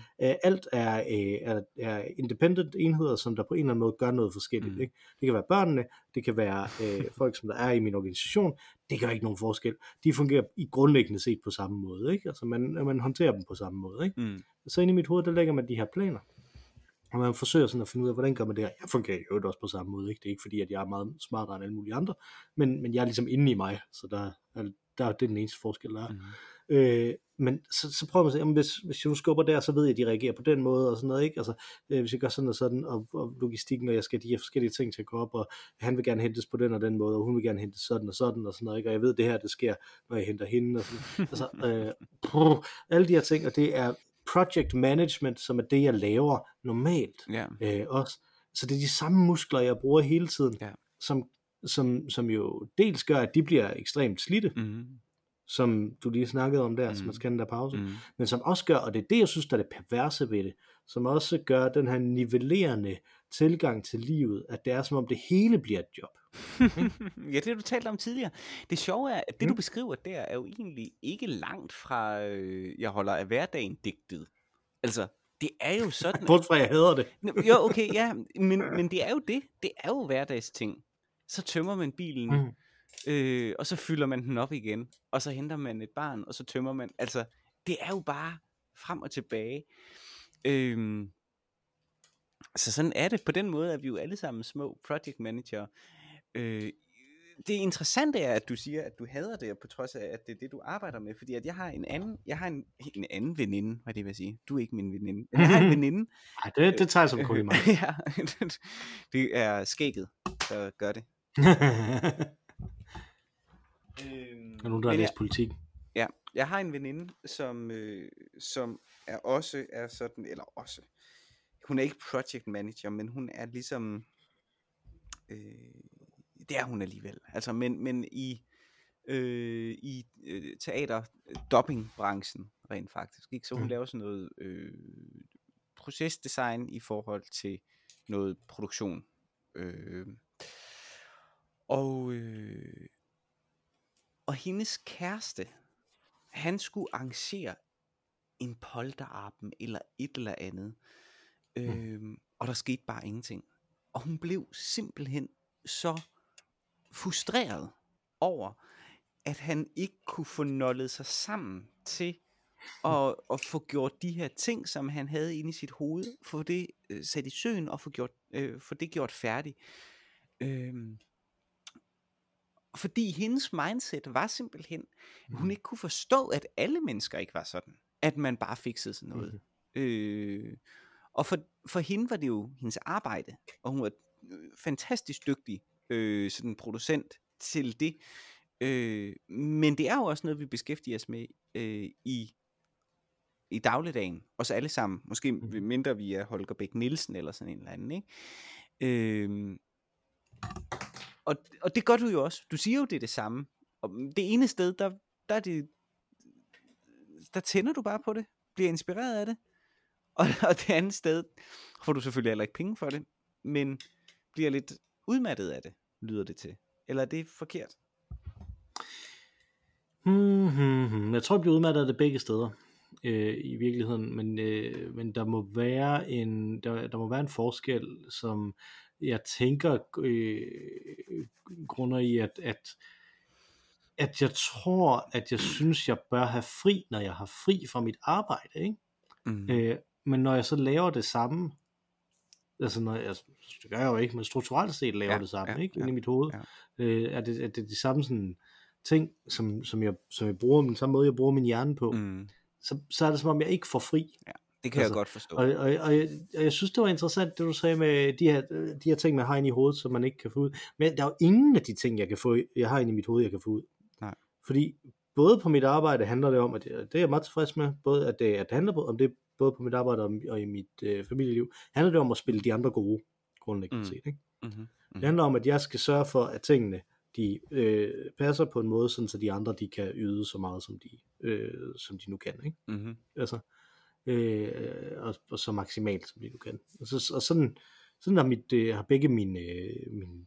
alt er, øh, er, er independent enheder, som der på en eller anden måde gør noget forskelligt, mm. ikke? Det kan være børnene, det kan være øh, folk, som der er i min organisation, det gør ikke nogen forskel. De fungerer i grundlæggende set på samme måde, ikke? Altså man, man håndterer dem på samme måde, ikke? Mm. Så inde i mit hoved, der lægger man de her planer. Og man forsøger sådan at finde ud af, hvordan gør man det her. Jeg fungerer jo også på samme måde. Ikke? Det er ikke fordi, at jeg er meget smartere end alle mulige andre, men, men jeg er ligesom inde i mig, så der er der, det er den eneste forskel, der er. Mhm. Øh, men så, så prøver man at sige, jamen, hvis, hvis jeg nu skubber der, så ved jeg, at de reagerer på den måde, og sådan noget, ikke? Altså, øh, hvis jeg gør sådan og sådan, og, og logistikken, og jeg skal de her forskellige ting til at gå op, og han vil gerne hentes på den og den måde, og hun vil gerne hentes sådan og sådan, og sådan noget, ikke? Og jeg ved, det her, det sker, når jeg henter hende, og sådan Altså, øh, prøv, alle de her ting, og det er project management, som er det, jeg laver normalt Ja. øh, også. Så det er de samme muskler, jeg bruger hele tiden, Ja. som, som, som jo dels gør, at de bliver ekstremt slidte, Mm. som du lige snakkede om der, mm. som man skal den der pause, Mm. men som også gør, og det er det, jeg synes, der er det perverse ved det, som også gør den her nivellerende tilgang til livet, at det er som om det hele bliver et job. Ja, det har du talt om tidligere. Det sjove er, at det du Mm. beskriver der, er jo egentlig ikke langt fra, øh, jeg holder af hverdagen digtet. Altså, det er jo sådan... Bortset fra, jeg hader det. Jo, okay, ja, men, men det er jo det. Det er jo hverdagsting. Så tømmer man bilen, Mm. øh, og så fylder man den op igen, og så henter man et barn, og så tømmer man. Altså, det er jo bare frem og tilbage. Øhm, så sådan er det. På den måde er vi jo alle sammen små project manager. Øh, det interessante er, at du siger, at du hader det, på trods af, at det er det, du arbejder med. Fordi at jeg har en anden, jeg har en, en anden veninde, hvad det vil sige. Du er ikke min veninde. Jeg har en veninde, Ej, det, det tager jeg som kompliment. ja, det er skægget, der gør det. Øhm, Og nu der er men læst politik. Ja, jeg har en veninde, som, øh, som er også er sådan, eller også, hun er ikke project manager, men hun er ligesom, øh, det er hun alligevel, altså, men, men i, øh, i øh, teater branchen rent faktisk, ikke? så hun Mm. mm. laver sådan noget øh, procesdesign i forhold til noget produktion. Øh, og, øh, og hendes kæreste, han skulle arrangere en polterappen eller et eller andet. Øhm, og der skete bare ingenting. Og hun blev simpelthen så frustreret over, at han ikke kunne få nollet sig sammen til at, at få gjort de her ting, som han havde inde i sit hoved, få det øh, sat i søen og få, gjort, øh, få det gjort færdigt. Øhm, fordi hendes mindset var simpelthen, mm. hun ikke kunne forstå, at alle mennesker ikke var sådan. At man bare fiksede sådan noget. Mm. Øh, og for, for hende var det jo hendes arbejde, og hun var øh, fantastisk dygtig øh, sådan producent til det. Øh, men det er jo også noget, vi beskæftiger os med øh, i i dagligdagen, os alle sammen, måske Mhm. mindre vi er Holger Bæk Nielsen eller sådan en eller anden, ikke? Øhm, og, og det gør du jo også. Du siger jo, det er det samme. Og det ene sted, der, der er det, der tænder du bare på det, bliver inspireret af det. Og, og det andet sted får du selvfølgelig heller ikke penge for det, men bliver lidt udmattet af det, lyder det til. Eller er det forkert? Hmm, hmm, hmm. Jeg tror, udmattet af det begge steder øh, i virkeligheden, men, øh, men der må være en der, der må være en forskel, som jeg tænker øh, grunder i, at, at at jeg tror, at jeg synes, jeg bør have fri, når jeg har fri fra mit arbejde, ikke? Mm. Øh, men når jeg så laver det samme, altså når jeg, det gør jeg jo ikke, men strukturelt set laver Ja, det samme, ja, ikke? ja, i mit hoved, ja. øh, er, det, er det de samme sådan ting, som, som, jeg, som jeg bruger, den samme måde, jeg bruger min hjerne på, Mm. så, så er det som om, jeg ikke får fri. Det kan Altså, jeg godt forstå. Og, og, og, jeg, og jeg synes, det var interessant, det du sagde med de her, de her ting, man har inde i hovedet, som man ikke kan få ud. Men der er jo ingen af de ting, jeg kan få, jeg har inde i mit hoved, jeg kan få ud. Nej. Fordi både på mit arbejde handler det om, at det, det er jeg meget tilfreds med, både at det, at det handler på, om det både på mit arbejde og, og i mit øh, familieliv, handler det om at spille de andre gode, grundlæggende Mm. set. Ikke? Mm-hmm. Det handler om, at jeg skal sørge for, at tingene de øh, passer på en måde, sådan så de andre de kan yde så meget, som de, øh, som de nu kan. Ikke? Mm-hmm. Altså, øh, og, og så maksimalt, som de nu kan. Og, så, og sådan, sådan har, mit, øh, har begge mine, øh, mine,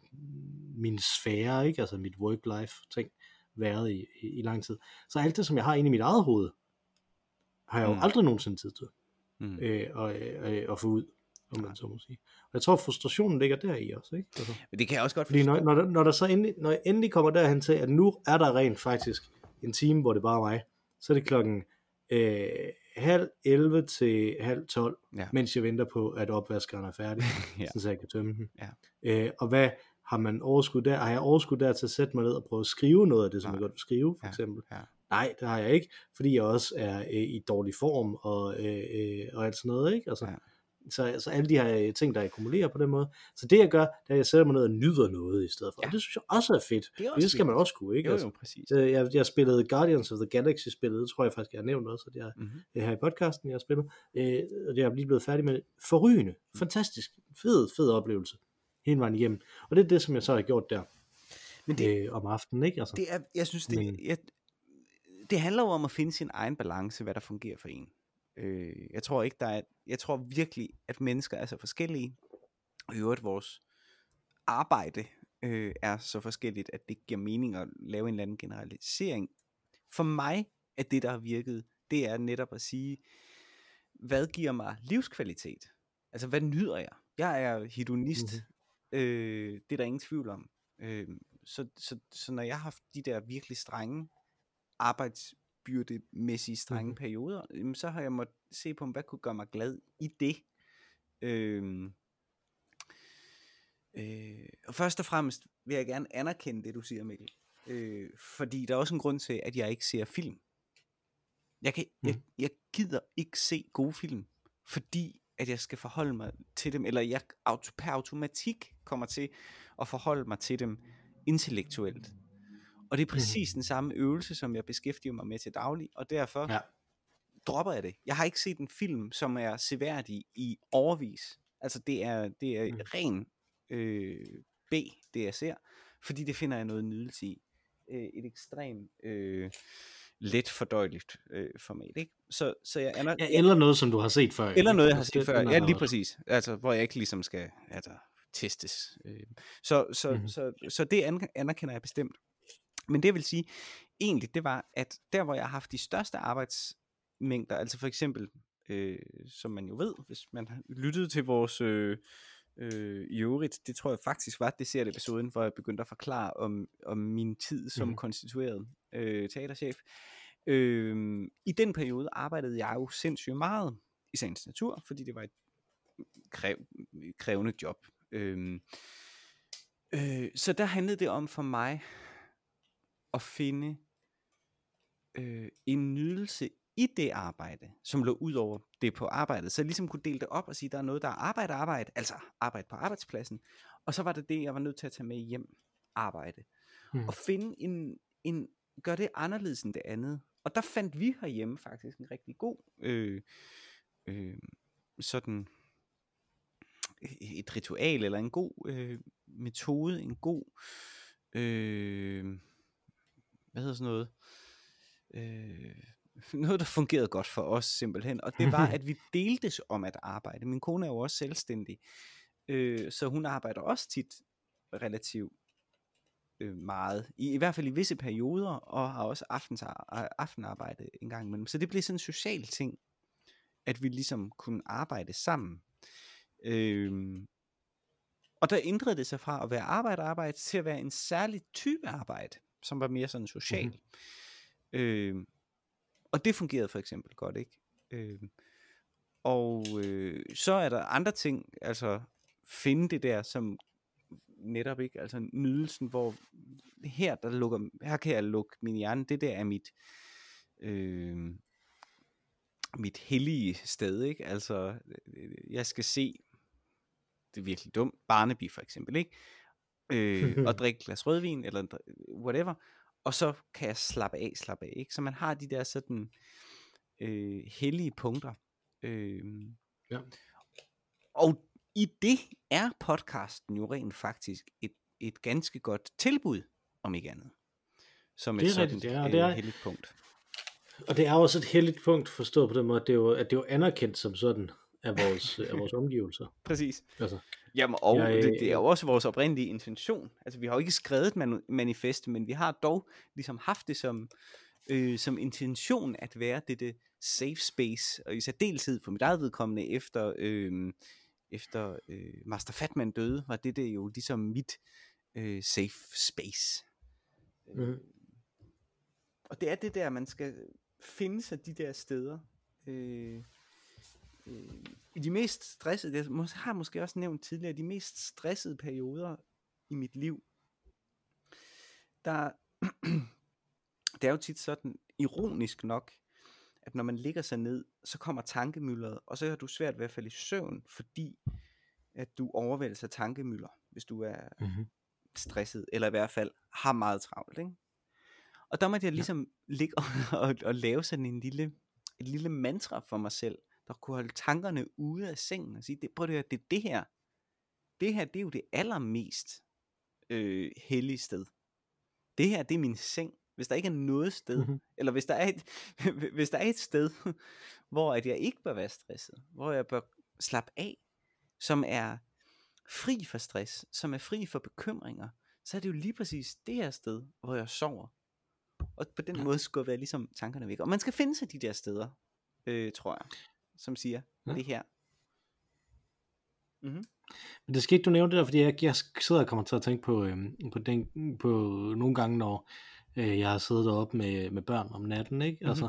mine sfære, ikke? altså mit work-life ting, været i, i, i lang tid. Så alt det, som jeg har inde i mit eget hoved, har jeg jo Mm. aldrig nogensinde tid til Mm. øh, at, øh, at få ud, om man så må sige. Og jeg tror, frustrationen ligger der i også. Ikke? Altså, Men det kan jeg også godt fordi forstå. når, når, der, når, der så endelig, når jeg endelig kommer derhen til, at nu er der rent faktisk en time, hvor det bare er mig, så er det klokken øh, halv 11 til halv 12, Ja. mens jeg venter på, at opvaskeren er færdig, Ja. så jeg kan tømme den. Ja. Øh, og hvad har man overskud der, har jeg overskud der til at sætte mig ned og prøve at skrive noget af det, som Nej. jeg godt vil skrive, for Ja, eksempel. ja. Nej, det har jeg ikke, fordi jeg også er øh, i dårlig form og, øh, øh, og alt sådan noget, ikke? Altså, Ja. så, så alle de her øh, ting, der akkumulerer på den måde. Så det jeg gør, det er, at jeg sætter mig ned og nyder noget i stedet for. Ja. Og det synes jeg også er fedt. Det er også det skal man fedt. også kunne, ikke? Jo, Altså, jo, præcis. øh, jeg, jeg spillede Guardians of the Galaxy-spillet, det tror jeg faktisk, jeg har nævnt også, at jeg Mm-hmm. her i podcasten, jeg har spillet. Øh, og jeg er lige blevet færdig med det. Forrygende. Fantastisk. Fed, fed oplevelse. Hele vejen igennem. Og det er det, som jeg så har gjort der Men det, øh, om aftenen, ikke? Altså, det er, jeg synes, det, Men- jeg, det handler jo om at finde sin egen balance, hvad der fungerer for en. Øh, jeg tror ikke, der er, jeg tror virkelig, at mennesker er så forskellige, og i øvrigt vores arbejde øh, er så forskelligt, at det giver mening at lave en eller anden generalisering. For mig er det, der har virket, det er netop at sige, hvad giver mig livskvalitet? Altså, hvad nyder jeg? Jeg er hedonist. Mm-hmm. Øh, det er der ingen tvivl om. Øh, så, så, så når jeg har haft de der virkelig strenge arbejdsbyrdemæssige strenge mm-hmm. perioder, jamen, så har jeg måttet se på, hvad kunne gøre mig glad i det. Øh, øh, og først og fremmest vil jeg gerne anerkende det, du siger, Mikkel. Øh, fordi der er også en grund til, at jeg ikke ser film. Jeg, kan, jeg, Mhm. jeg gider ikke se gode film, fordi at jeg skal forholde mig til dem, eller jeg auto, per automatik kommer til at forholde mig til dem intellektuelt. Og det er præcis den samme øvelse, som jeg beskæftiger mig med til daglig, og derfor Ja. dropper jeg det. Jeg har ikke set en film, som er seværdig i overvis. Altså det er, det er Mm. ren øh, B, det jeg ser, fordi det finder jeg noget nydelse i. Øh, et ekstremt øh, let fordøjeligt øh, format, ikke? Så, så jeg aner, Ja, eller noget, som du har set før. eller noget, jeg har Altså, set det- før. Ja, lige præcis. Altså, hvor jeg ikke ligesom skal altså, testes. Øh, Så, så, Mhm. mm-hmm. så, så det an- anerkender jeg bestemt. Men det jeg vil sige, egentlig, det var, at der, hvor jeg har haft de største arbejdsmængder, altså for eksempel, øh, som man jo ved, hvis man har lyttet til vores øh, øh, i øvrigt, det tror jeg faktisk var det episoden, hvor jeg begyndte at forklare om, om min tid som mm-hmm. konstitueret øh, teaterchef. Øh, I den periode arbejdede jeg jo sindssygt meget i sagens natur, fordi det var et kræv, krævende job. Øh, øh, så der handlede det om for mig at finde øh, en nydelse i det arbejde, som lå ud over det på arbejdet. Så jeg ligesom kunne dele det op og sige, der er noget, der er arbejde arbejde, altså arbejde på arbejdspladsen, og så var det det, jeg var nødt til at tage med hjem, arbejde. Mm. Og finde en, en, gør det anderledes end det andet. Og der fandt vi herhjemme faktisk en rigtig god, øh, øh, sådan et ritual, eller en god øh, metode, en god, øh, hvad hedder sådan noget, øh, noget, der fungerede godt for os simpelthen, og det var, at vi deltes om at arbejde. Min kone er jo også selvstændig, øh, så hun arbejder også tit relativt øh, meget, i, i hvert fald i visse perioder, og har også aftens, aftenarbejde en gang imellem. Så det blev sådan en social ting, at vi ligesom kunne arbejde sammen. Øh, og der ændrede det sig fra at være arbejde-arbejde til at være en særlig type arbejde, som var mere sådan social. Mm-hmm. Øh, og det fungerede for eksempel godt, ikke? Øh, og øh, så er der andre ting, altså finde det der, som netop ikke, altså nydelsen, hvor her, der lukker, her kan jeg lukke min hjerne, det der er mit, øh, mit hellige sted, ikke? Altså, øh, jeg skal se, det er virkelig dumt, Barnaby for eksempel, ikke? Øh, og drikke et glas rødvin, eller whatever, og så kan jeg slappe af, slappe af, ikke? Så man har de der sådan øh, hellige punkter. Øh, ja. Og i det er podcasten jo rent faktisk et, et ganske godt tilbud, om ikke andet. Som et det er sådan rigtigt, ja, og øh, det er, heldigt punkt. Og det er også et heldigt punkt forstået på den måde, at det er jo, at det er jo anerkendt som sådan af vores, af vores omgivelser. Præcis. Altså, Jamen, og jeg, det, det er jo også vores oprindelige intention. Altså, vi har jo ikke skrevet et manifest, men vi har dog ligesom haft det som, øh, som intention at være det, det safe space, og i særdeleshed for mit eget vedkommende efter, øh, efter øh, Master Fatman døde, var det det jo ligesom mit øh, safe space. mm. Og det er det der, man skal finde sig de der steder. Øh, øh, de mest stressede, jeg må- har måske også nævnt tidligere, de mest stressede perioder i mit liv, der, det er jo tit sådan, ironisk nok, at når man ligger sig ned, så kommer tankemyldret, og så har du svært ved at falde i søvn, fordi at du overvældes af tankemylder, hvis du er Mm-hmm. stresset, eller i hvert fald har meget travlt. Ikke? Og der måtte jeg ligesom ja. ligge og, og, og lave sådan en lille, et lille mantra for mig selv, der kunne holde tankerne ude af sengen og sige, det, prøv at høre, det er det her. Det her, det er jo det allermest øh, hellige sted. Det her, det er min seng. Hvis der ikke er noget sted, Mhm. mm-hmm. eller hvis der, er et, hvis der er et sted, hvor at jeg ikke bør være stresset, hvor jeg bør slappe af, som er fri for stress, som er fri for bekymringer, så er det jo lige præcis det her sted, hvor jeg sover. Og på den Ja. måde skubber jeg ligesom tankerne væk. Og man skal finde sig de der steder, øh, tror jeg, som siger, Ja. det her. Mm-hmm. Men det skal ikke, du nævne det der, fordi jeg, jeg sidder og kommer til at tænke på, øhm, på, den, på nogle gange, når øh, jeg har siddet deroppe med, med børn om natten, ikke? Mhm. Altså,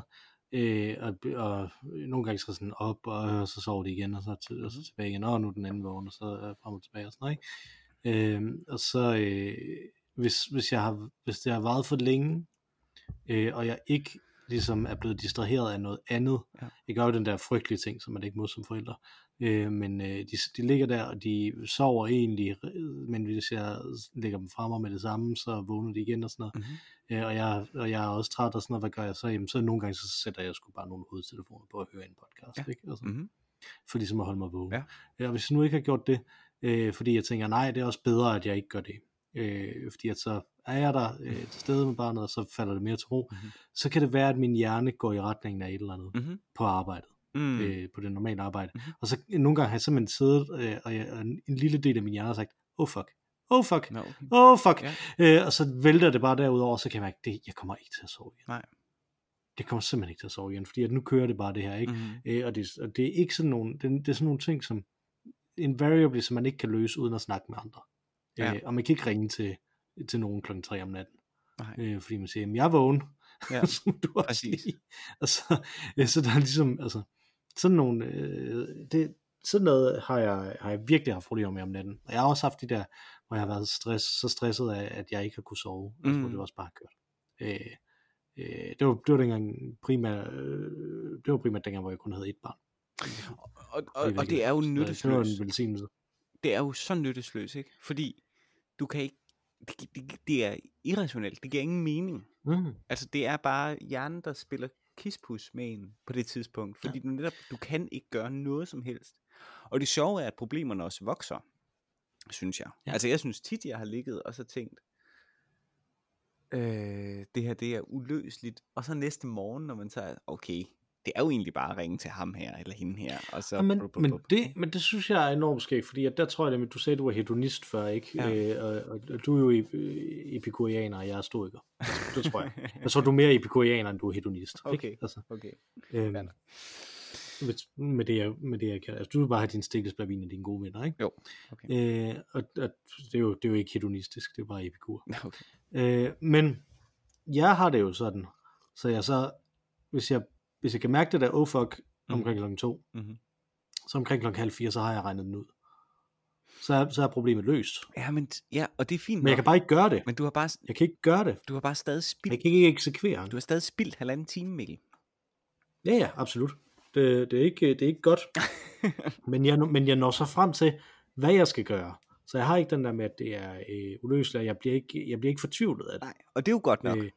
øh, og, og nogle gange så sådan op, og så sover de igen, og så, til, og så tilbage igen, og nu er den anden vågen, og så er frem og tilbage og sådan noget, ikke? Øh, og så, øh, hvis, hvis, jeg har, hvis det har varet for længe, øh, og jeg ikke ligesom er blevet distraheret af noget andet, Ja. jeg gør jo den der frygtelige ting, som man ikke må som forældre, øh, men øh, de, de ligger der, og de sover egentlig, øh, men hvis jeg lægger dem fremme med det samme, så vågner de igen og sådan noget. Mm-hmm. Øh, og, jeg, og jeg er også træt og sådan noget, hvad gør jeg så? Jamen, så nogle gange så sætter jeg sgu bare nogle hovedtelefoner på at høre en podcast, Ja. ikke? Altså, Mm-hmm. for ligesom at holde mig vågen. Ja. Ja, og hvis jeg nu ikke har gjort det, øh, fordi jeg tænker, nej, det er også bedre, at jeg ikke gør det. Øh, fordi at så er jeg der øh, til stede med barnet, og så falder det mere til ro, Mhm. så kan det være, at min hjerne går i retningen af et eller andet Mm-hmm. på arbejdet, Mm. øh, på det normale arbejde. Mhm. Og så nogle gange har jeg simpelthen siddet, øh, og, jeg, og en, lille del af min hjerne har sagt, oh fuck, oh fuck, okay. oh fuck, Ja. øh, og så vælter det bare derudover, så kan jeg mærke, det, jeg kommer ikke til at sove igen. Nej. Det kommer simpelthen ikke til at sove igen, fordi at nu kører det bare det her, ikke? Mm-hmm. Øh, og, det, og det er ikke sådan nogle, det, det er sådan nogle ting, som invariably, som man ikke kan løse uden at snakke med andre. Ja. Øh, og man kan ikke ringe til, til nogen klokken 3 om natten, Nej. øh, fordi man siger, jamen jeg er vågen, Ja. som du også præcis. Og så, øh, så der er ligesom, altså, sådan nogle, øh, det, sådan noget har jeg, har jeg virkelig haft problemer med om natten. Og jeg har også haft de der, hvor jeg har været stress, så stresset af, at jeg ikke har kunne sove, mm. Mm. det også bare har kørt. Øh, øh, det, var, det var dengang primært, øh, det var primært dengang, hvor jeg kun havde et barn. Og, og, og det er jo så Det var en nyttesløst. velsignelse. Det er jo så nyttesløst, ikke? Fordi du kan ikke, det, det, det er irrationelt. Det giver ingen mening. Mm. Altså, det er bare hjernen, der spiller kispus med en på det tidspunkt. Fordi ja. du netop, du kan ikke gøre noget som helst. Og det sjove er, at problemerne også vokser, synes jeg. Ja. Altså, jeg synes tit, jeg har ligget og så tænkt, øh, det her, det er uløseligt. Og så næste morgen, når man tager, okay, det er jo egentlig bare at ringe til ham her, eller hende her. Og så, Ja, men, blub, blub, men, blub. det, men det synes jeg er enormt skægt, fordi at der tror jeg, at du sagde, at du var hedonist før, ikke? Ja. Øh, og, og, du er jo ep- øh, epikurianer, og jeg er stoiker. Det tror jeg. Jeg tror, du er mere epikurianer, end du er hedonist. Okay. Ikke? Altså, okay. hvis- med, det, jeg, med det, jeg kan. Altså, du vil bare have din stikkelsbærvin og dine gode venner, ikke? Jo, okay. Øh, og, og det, er jo, det er jo ikke hedonistisk, det er bare epikur. okay. Øh, men jeg har det jo sådan, så jeg så, hvis jeg, hvis jeg kan mærke det der, oh fuck, omkring klokken to, Mm-hmm. så omkring klokken halv fire, så har jeg regnet den ud. Så er, så er problemet løst. Ja, men, ja, og det er fint Men jeg nok, kan bare ikke gøre det. men du har bare, Jeg kan ikke gøre det. du har bare stadig Jeg spildt, kan ikke eksekvere. du har stadig spildt halvanden time, Mikkel. Ja, ja, absolut. Det, det, er, ikke, det er ikke godt. men, jeg, men jeg når så frem til, hvad jeg skal gøre. Så jeg har ikke den der med, at det er øh, uløseligt, jeg bliver, ikke, jeg bliver ikke fortvivlet af det. Nej, og det er jo godt nok. Øh,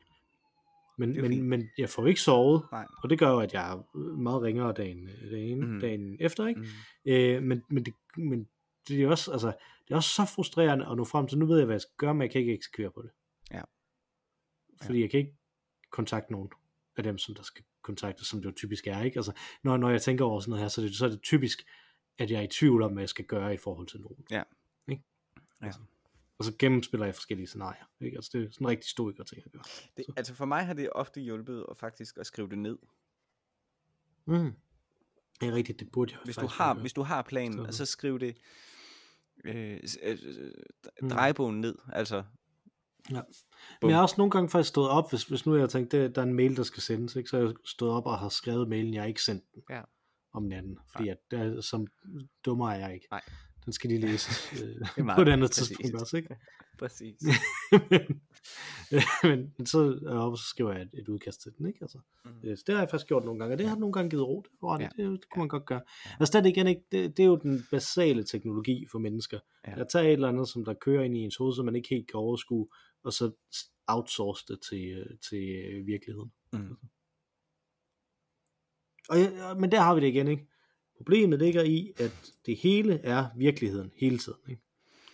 men, men, fint. men jeg får ikke sovet, Nej. og det gør jo, at jeg er meget ringere dagen, dagen, Mhm. mm. dagen efter. Ikke? Mm. Øh, men, men, det, men det er også, altså, det er også så frustrerende at nå frem til, nu ved jeg, hvad jeg skal gøre, men jeg kan ikke eksekvere på det. Ja. Fordi jeg kan ikke kontakte nogen af dem, som der skal kontaktes, som det jo typisk er. Ikke? Altså, når, når jeg tænker over sådan noget her, så er, det, så er det typisk, at jeg er i tvivl om, hvad jeg skal gøre i forhold til nogen. Ja. Ikke? Ja. Og så gennemspiller jeg forskellige scenarier. Ikke? Altså, det er sådan en rigtig storiker ting at gøre. Det, altså for mig har det ofte hjulpet at faktisk at skrive det ned. Mm. Det er rigtigt, det burde jeg Hvis du har, hvis du har planen, Så- og så skriv det øh, øh, Mm. drejebogen ned. Altså, Ja. Men jeg har også nogle gange faktisk stået op, hvis, hvis nu jeg tænkt, det, der er en mail, der skal sendes, ikke? så jeg stået op og har skrevet mailen, jeg har ikke sendt den Ja. om natten, fordi at det er, som dummer er jeg ikke. Nej. Den skal lige læses øh, på et andet præcist. tidspunkt også, ikke? Præcis. men, men, men så, og så skriver jeg et, et udkast til den, ikke? Altså, Mm. øh, så det har jeg faktisk gjort nogle gange, og det har nogle gange givet ro. Det, Ja. det, det kunne man godt gøre. Ja. Altså det, igen ikke, det, det er jo den basale teknologi for mennesker. Ja. Ja. At tage et eller andet, som der kører ind i ens hoved, som man ikke helt kan overskue, og så outsource det til, øh, til øh, virkeligheden. Mm. Og, ja, men der har vi det igen, ikke? Problemet ligger i, at det hele er virkeligheden hele tiden. Ikke?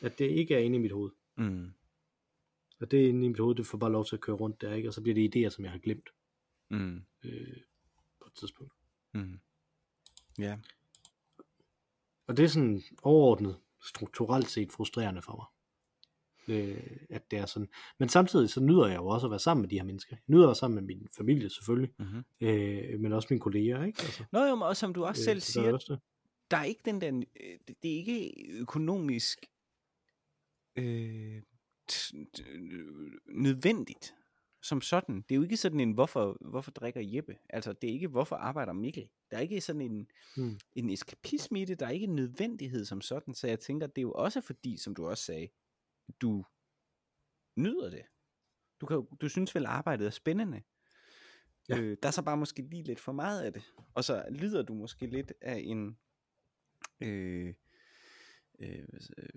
At det ikke er inde i mit hoved. Mm. Og det er inde i mit hoved, det får bare lov til at køre rundt der, ikke? Og så bliver det idéer, som jeg har glemt Mm. øh, på et tidspunkt. Mm. Ja. Og det er sådan overordnet, strukturelt set frustrerende for mig. Øh, at det er sådan. Men samtidig så nyder jeg jo også at være sammen med de her mennesker. Jeg nyder være sammen med min familie selvfølgelig, Mm-hmm. øh, men også mine kolleger, ikke? Altså, Nå jo, men også som du også selv så der er siger, også det. der er ikke den der, øh, det er ikke økonomisk øh, øh, nødvendigt som sådan. Det er jo ikke sådan en, hvorfor, hvorfor drikker Jeppe? Altså, det er ikke, hvorfor arbejder Mikkel? Der er ikke sådan en, Mm. en eskapisme i det, der er ikke en nødvendighed som sådan, så jeg tænker, det er jo også fordi, som du også sagde, du nyder det. Du, kan, du synes vel, arbejdet er spændende. Ja. Øh, der er så bare måske lige lidt for meget af det. Og så lider du måske lidt af en, øh, øh,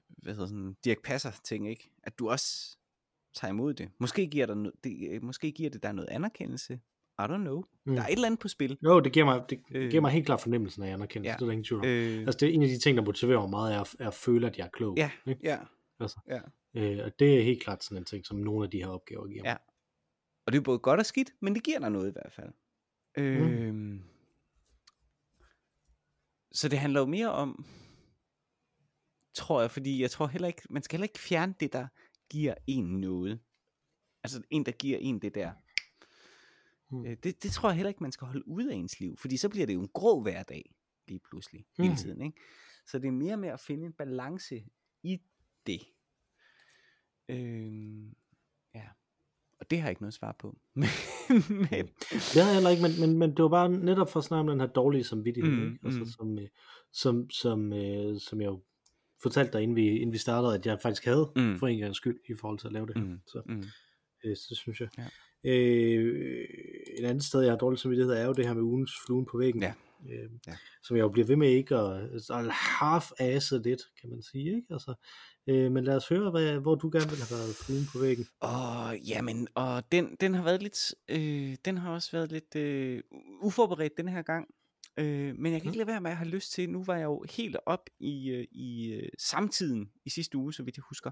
hvad hedder sådan, Dirk Passer ting, ikke? At du også tager imod det. Måske giver, dig no- det, øh, måske giver det dig noget anerkendelse. I don't know. Mm. Der er et eller andet på spil. Jo, det giver mig, det Øh. giver mig helt klart fornemmelsen af anerkendelse, ja. det er der ingen tvivl om. Øh, Altså det er en af de ting, der motiverer mig meget, er, at- er at føle, at jeg er klog. ja, ikke? ja. Altså. ja. Øh, og det er helt klart sådan en ting, som nogle af de her opgaver giver mig. Ja. Og det er både godt og skidt, men det giver dig noget i hvert fald. Øh, så det handler jo mere om, tror jeg, fordi jeg tror heller ikke, man skal heller ikke fjerne det, der giver en noget. Altså en, der giver en det der. Mm. Øh, det, det tror jeg heller ikke, man skal holde ude af ens liv, fordi så bliver det jo en grå hverdag, lige pludselig, hele Mm. tiden. Ikke? Så det er mere med at finde en balance i det. Øhm, ja. Og det har jeg ikke noget svar på. men, Det har jeg heller ikke, men, men, men det var bare netop for at snakke om den her dårlige samvittighed, Mm, ikke? Altså, mm. som, øh, som, som, øh, som jeg jo fortalte dig, inden vi, inden vi startede, at jeg faktisk havde, mm. for en gang skyld, i forhold til at lave det her. Mm, Så, mm, øh, så synes jeg. Ja. Øh, et andet sted, jeg har dårlig samvittighed, er jo det her med ugens fluen på væggen. Ja. Øh, Ja. Som jeg jo bliver ved med ikke at, at half-asse lidt, kan man sige. Ikke? Altså, øh, men lad os høre, hvad, hvor du gerne vil have været fluen på væggen. Og jamen, og den, den har været lidt, øh, den har også været lidt øh, uforberedt den her gang. Øh, men jeg kan ikke Mm. lade være med at have lyst til, nu var jeg jo helt op i, øh, i øh, samtiden i sidste uge, så vidt jeg husker.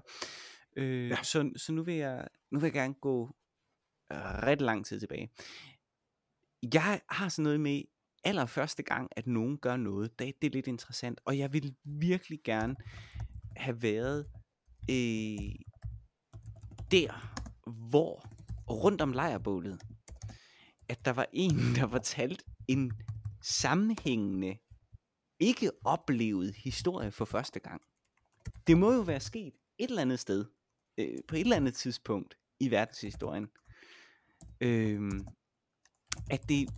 Øh, Ja. så, så nu vil jeg, nu vil jeg gerne gå ret lang tid tilbage. Jeg har sådan noget med allerførste gang, at nogen gør noget, det, det er lidt interessant, og jeg vil virkelig gerne have været øh, der, hvor rundt om lejrbålet, at der var en, der fortalte en sammenhængende, ikke oplevet historie for første gang. Det må jo være sket et eller andet sted, øh, på et eller andet tidspunkt i verdenshistorien, øh, at, det,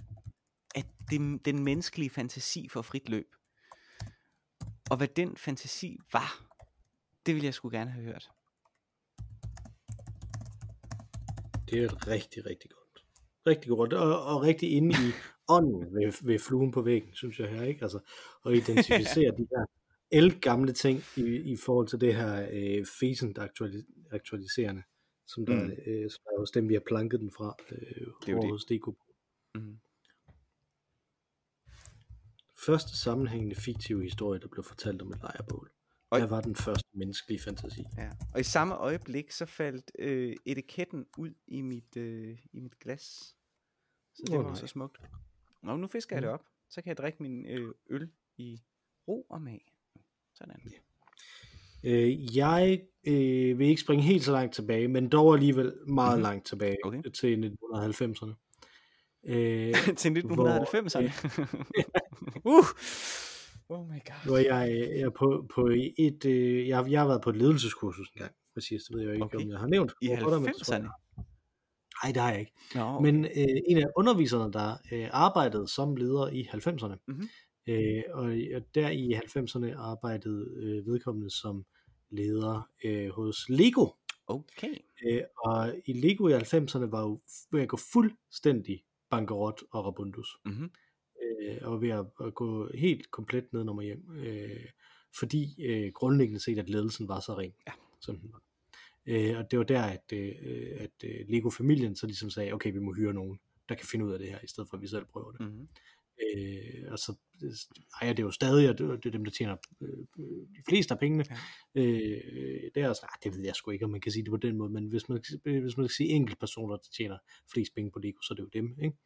at det, den menneskelige fantasi får frit løb. Og hvad den fantasi var, det vil jeg sgu gerne have hørt. Det er rigtig, rigtig godt. Rigtig godt, og, og rigtig inde i ånden ved, ved fluen på væggen, synes jeg her, ikke? Altså, at identificere de her elgamle ting i, i forhold til det her øh, fesen, der aktualis- aktualiserende, som der, Mm. øh, som er hos dem, vi har planket den fra, øh, Det er hos DK. Mm. Første sammenhængende fiktive historie, der blev fortalt om et lejrebål. Og- Hvad var den første menneskelige fantasi? Ja. Og i samme øjeblik, så faldt øh, etiketten ud i mit, øh, i mit glas. Så det Åh, var nej. så smukt. Nå, nu fisker jeg det Mm. op. Så kan jeg drikke min øh, øl i ro og mag. Sådan. Øh, jeg øh, vil ikke springe helt så langt tilbage, men dog alligevel meget Mhm. mm-hmm. langt tilbage Okay. til 1990'erne. Øh, Til 1990'erne. uh! Oh my god. hvor jeg, jeg er på, på et, øh, jeg, jeg har været på et ledelseskursus en gang, Mathias, det ved jeg ikke, Okay. om jeg har nævnt. I overfor dig, men det tror jeg, 90'erne? Nej, det har jeg ikke. Nå, okay. Men øh, en af underviserne, der øh, arbejdede som leder i 90'erne, Mhm. øh, og, og der i 90'erne arbejdede øh, vedkommende som leder øh, hos Lego. Okay. Øh, og i Lego i 90'erne var jo ved at gå fuldstændig bankerot og rabundus. Mm-hmm. Øh, og ved at, at gå helt komplet ned nummer hjem. Øh, fordi øh, grundlæggende set, at ledelsen var så ring, Ja. som den var. Øh, og det var der, at, øh, at øh, Lego-familien så ligesom sagde, okay, vi må hyre nogen, der kan finde ud af det her, i stedet for at vi selv prøver det. Mm-hmm. Øh, og så ejer det jo stadig, og det, er dem, der tjener øh, de fleste af pengene. Ja. Øh, det er også, nej, det ved jeg sgu ikke, om man kan sige det på den måde, men hvis man, hvis man kan sige enkelte personer, der tjener flest penge på Lego, så er det jo dem, ikke?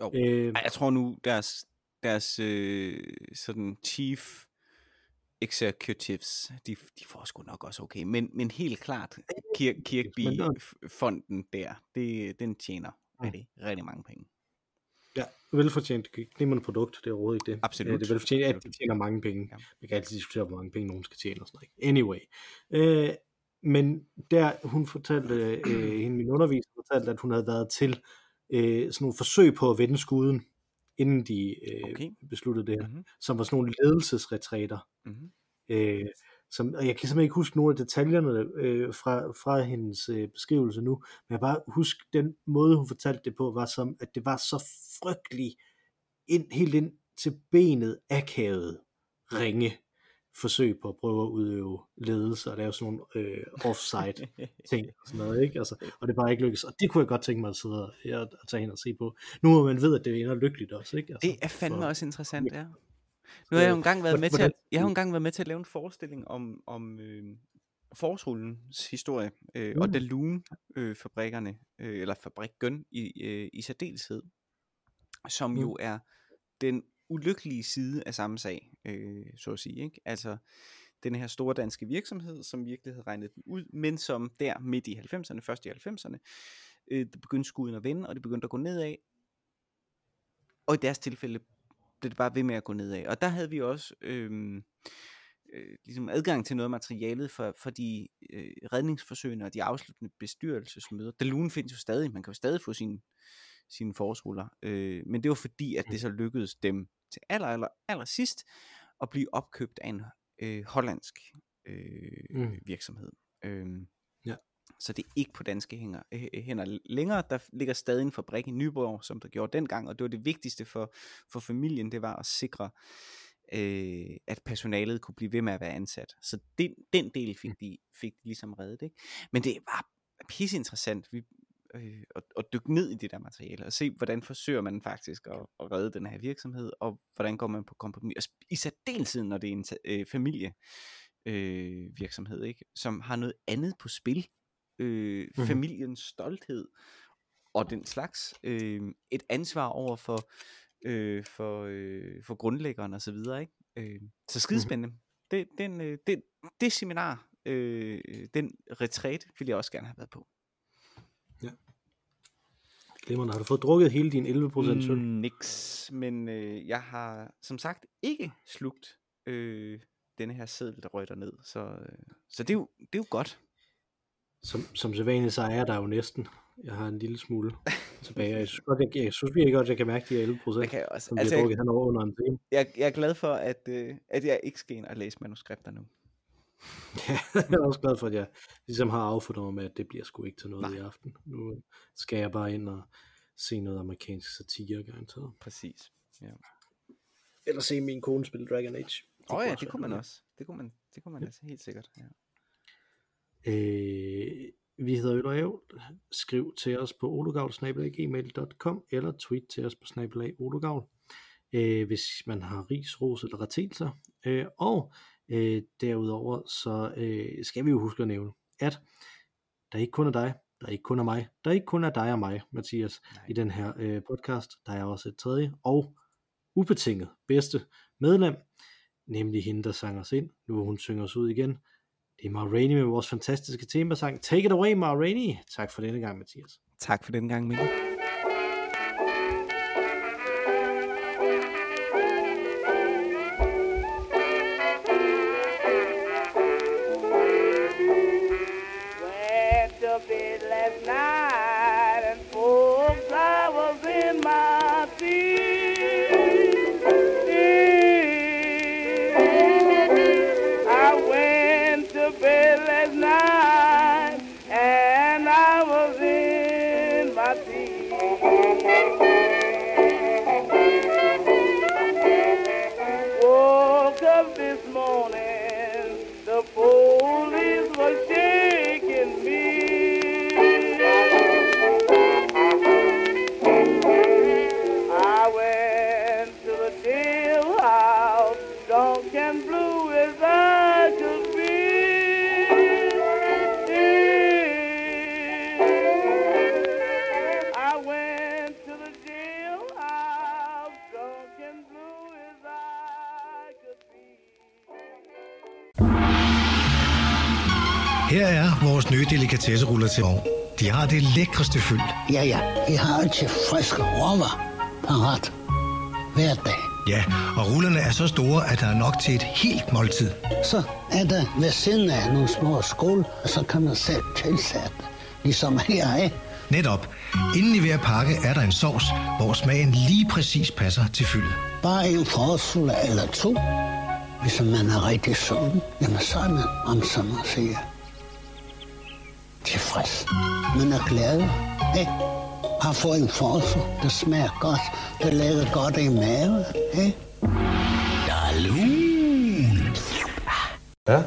Jo. Øh, Ej, jeg tror nu, deres, deres øh, sådan chief executives, de, de får sgu nok også okay. Men, men helt klart, Kir Men der- Kirkby-fonden der, det, den tjener Mm. rigtig, rigtig mange penge. Ja, velfortjent, glimrende produkt, det er overhovedet ikke det. Absolut. Øh, det er velfortjent, at de tjener mange penge. Ja. Man kan altid diskutere, hvor mange penge nogen skal tjene og sådan noget. Anyway. Øh, men der, hun fortalte, øh, hende min underviser fortalte, at hun havde været til øh, sådan nogle forsøg på at vende skuden, inden de øh, Okay. besluttede det her, Mm-hmm. som var sådan nogle ledelsesretræter. Mm-hmm. Øh, som, og jeg kan simpelthen ikke huske nogle af detaljerne øh, fra, fra hendes øh, beskrivelse nu, men jeg bare huske den måde, hun fortalte det på, var som, at det var så frygtelig ind, helt ind til benet akavet ringe forsøg på at prøve at udøve ledelse og lave sådan nogle øh, offside ting og sådan noget, ikke? Altså, og det bare ikke lykkedes. Og det kunne jeg godt tænke mig at sidde og, at tage hen og se på. Nu hvor man ved, at det ender lykkeligt også, ikke? Altså, Det er fandme for- også interessant, ja. Nu har jeg jo engang været med til, at, jeg har jo engang været med til at lave en forestilling om, om øh, forårsrullens historie, øh, og Mm. Dalun-fabrikkerne, øh, eller fabrikken i, øh, i særdeleshed, som Mm. jo er den ulykkelige side af samme sag, øh, så at sige. Ikke? Altså den her store danske virksomhed, som virkelig havde regnet den ud, men som der midt i 90'erne, først i 90'erne, øh, det begyndte skuden at vende, og det begyndte at gå nedad. Og i deres tilfælde blev det bare ved med at gå nedad. Og der havde vi også øhm, øh, ligesom adgang til noget af materialet for, for de øh, redningsforsøgene og de afsluttende bestyrelsesmøder. Dalun findes jo stadig, man kan jo stadig få sine sine forårsruller. Øh, men det var fordi, at det så lykkedes dem til aller, aller, aller sidst at blive opkøbt af en øh, hollandsk øh, Mm. virksomhed. Øh. Så det er ikke på danske hænger, øh, hænder længere. Der ligger stadig en fabrik i Nyborg, som der gjorde dengang, og det var det vigtigste for, for familien, det var at sikre, øh, at personalet kunne blive ved med at være ansat. Så den, den del fik de, fik de ligesom reddet. Ikke? Men det var pisse interessant vi, øh, at, at dykke ned i det der materiale, og se, hvordan forsøger man faktisk at, at redde den her virksomhed, og hvordan går man på kompromis. Og i særdeleshed, når det er en øh, familie øh, virksomhed, ikke? som har noget andet på spil. Øh, Mhm. familiens stolthed og den slags. Øh, et ansvar over for, øh, for, øh, for grundlæggeren og så videre. Ikke? Øh, så skidespændende. Det, den, øh, det, det seminar, øh, den retræt, ville jeg også gerne have været på. Glimrende. Har du fået drukket hele din 11% Mm. Niks, men øh, jeg har som sagt ikke slugt øh, denne her seddel, der røg ned. Så, øh, så det, er jo, det er jo godt. Som, som sædvanligt, så er jeg der jo næsten. Jeg har en lille smule tilbage. Jeg synes, godt, jeg, jeg synes virkelig godt, at jeg kan mærke de her 11 procent, Jeg, kan også, som bliver altså, jeg, over under en time. jeg, jeg er glad for, at, øh, at jeg ikke skal ind og læse manuskripter nu. jeg er også glad for, at jeg ligesom har affundet mig med, at det bliver sgu ikke til noget Nej. i aften. Nu skal jeg bare ind og se noget amerikansk satire, garanteret. Præcis. Ja. Eller se min kone spille Dragon Age. Åh oh, ja, det kunne man også. Det kunne man, det kunne man altså helt sikkert. Ja. Øh, vi hedder Øl og Ævl. Skriv til os på ologavl.gmail.com eller tweet til os på snabelag ologavl, øh, hvis man har ris, ros eller retelser. Øh, og øh, derudover så øh, skal vi jo huske at nævne, at der ikke kun er dig, der ikke kun er mig, der ikke kun er dig og mig, Mathias, Nej. i den her øh, podcast. Der er også et tredje og ubetinget bedste medlem, nemlig hende, der sang os ind. Nu hvor hun synger os ud igen. Det er Ma Rainey med vores fantastiske temasang. Take it away, Ma Rainey. Tak for denne gang, Mathias. Tak for den gang, Mikkel. Delikatesseruller til år. De har det lækreste fyld. Ja, ja, vi har altid friske råvarer parat. Hver dag. Ja, og rullerne er så store, at der er nok til et helt måltid. Så er der ved siden af nogle små skål, og så kan man selv tilsætte. Ligesom her, ikke? Netop. Inden i hver pakke er der en sovs, hvor smagen lige præcis passer til fyldet. Bare en forsulle eller to. Hvis man er rigtig sulten, jamen så er man, om som man siger, tilfreds. Man er glad, ikke? Har fået en forsel, der smager godt, der lægger godt i maven, ikke? Ja,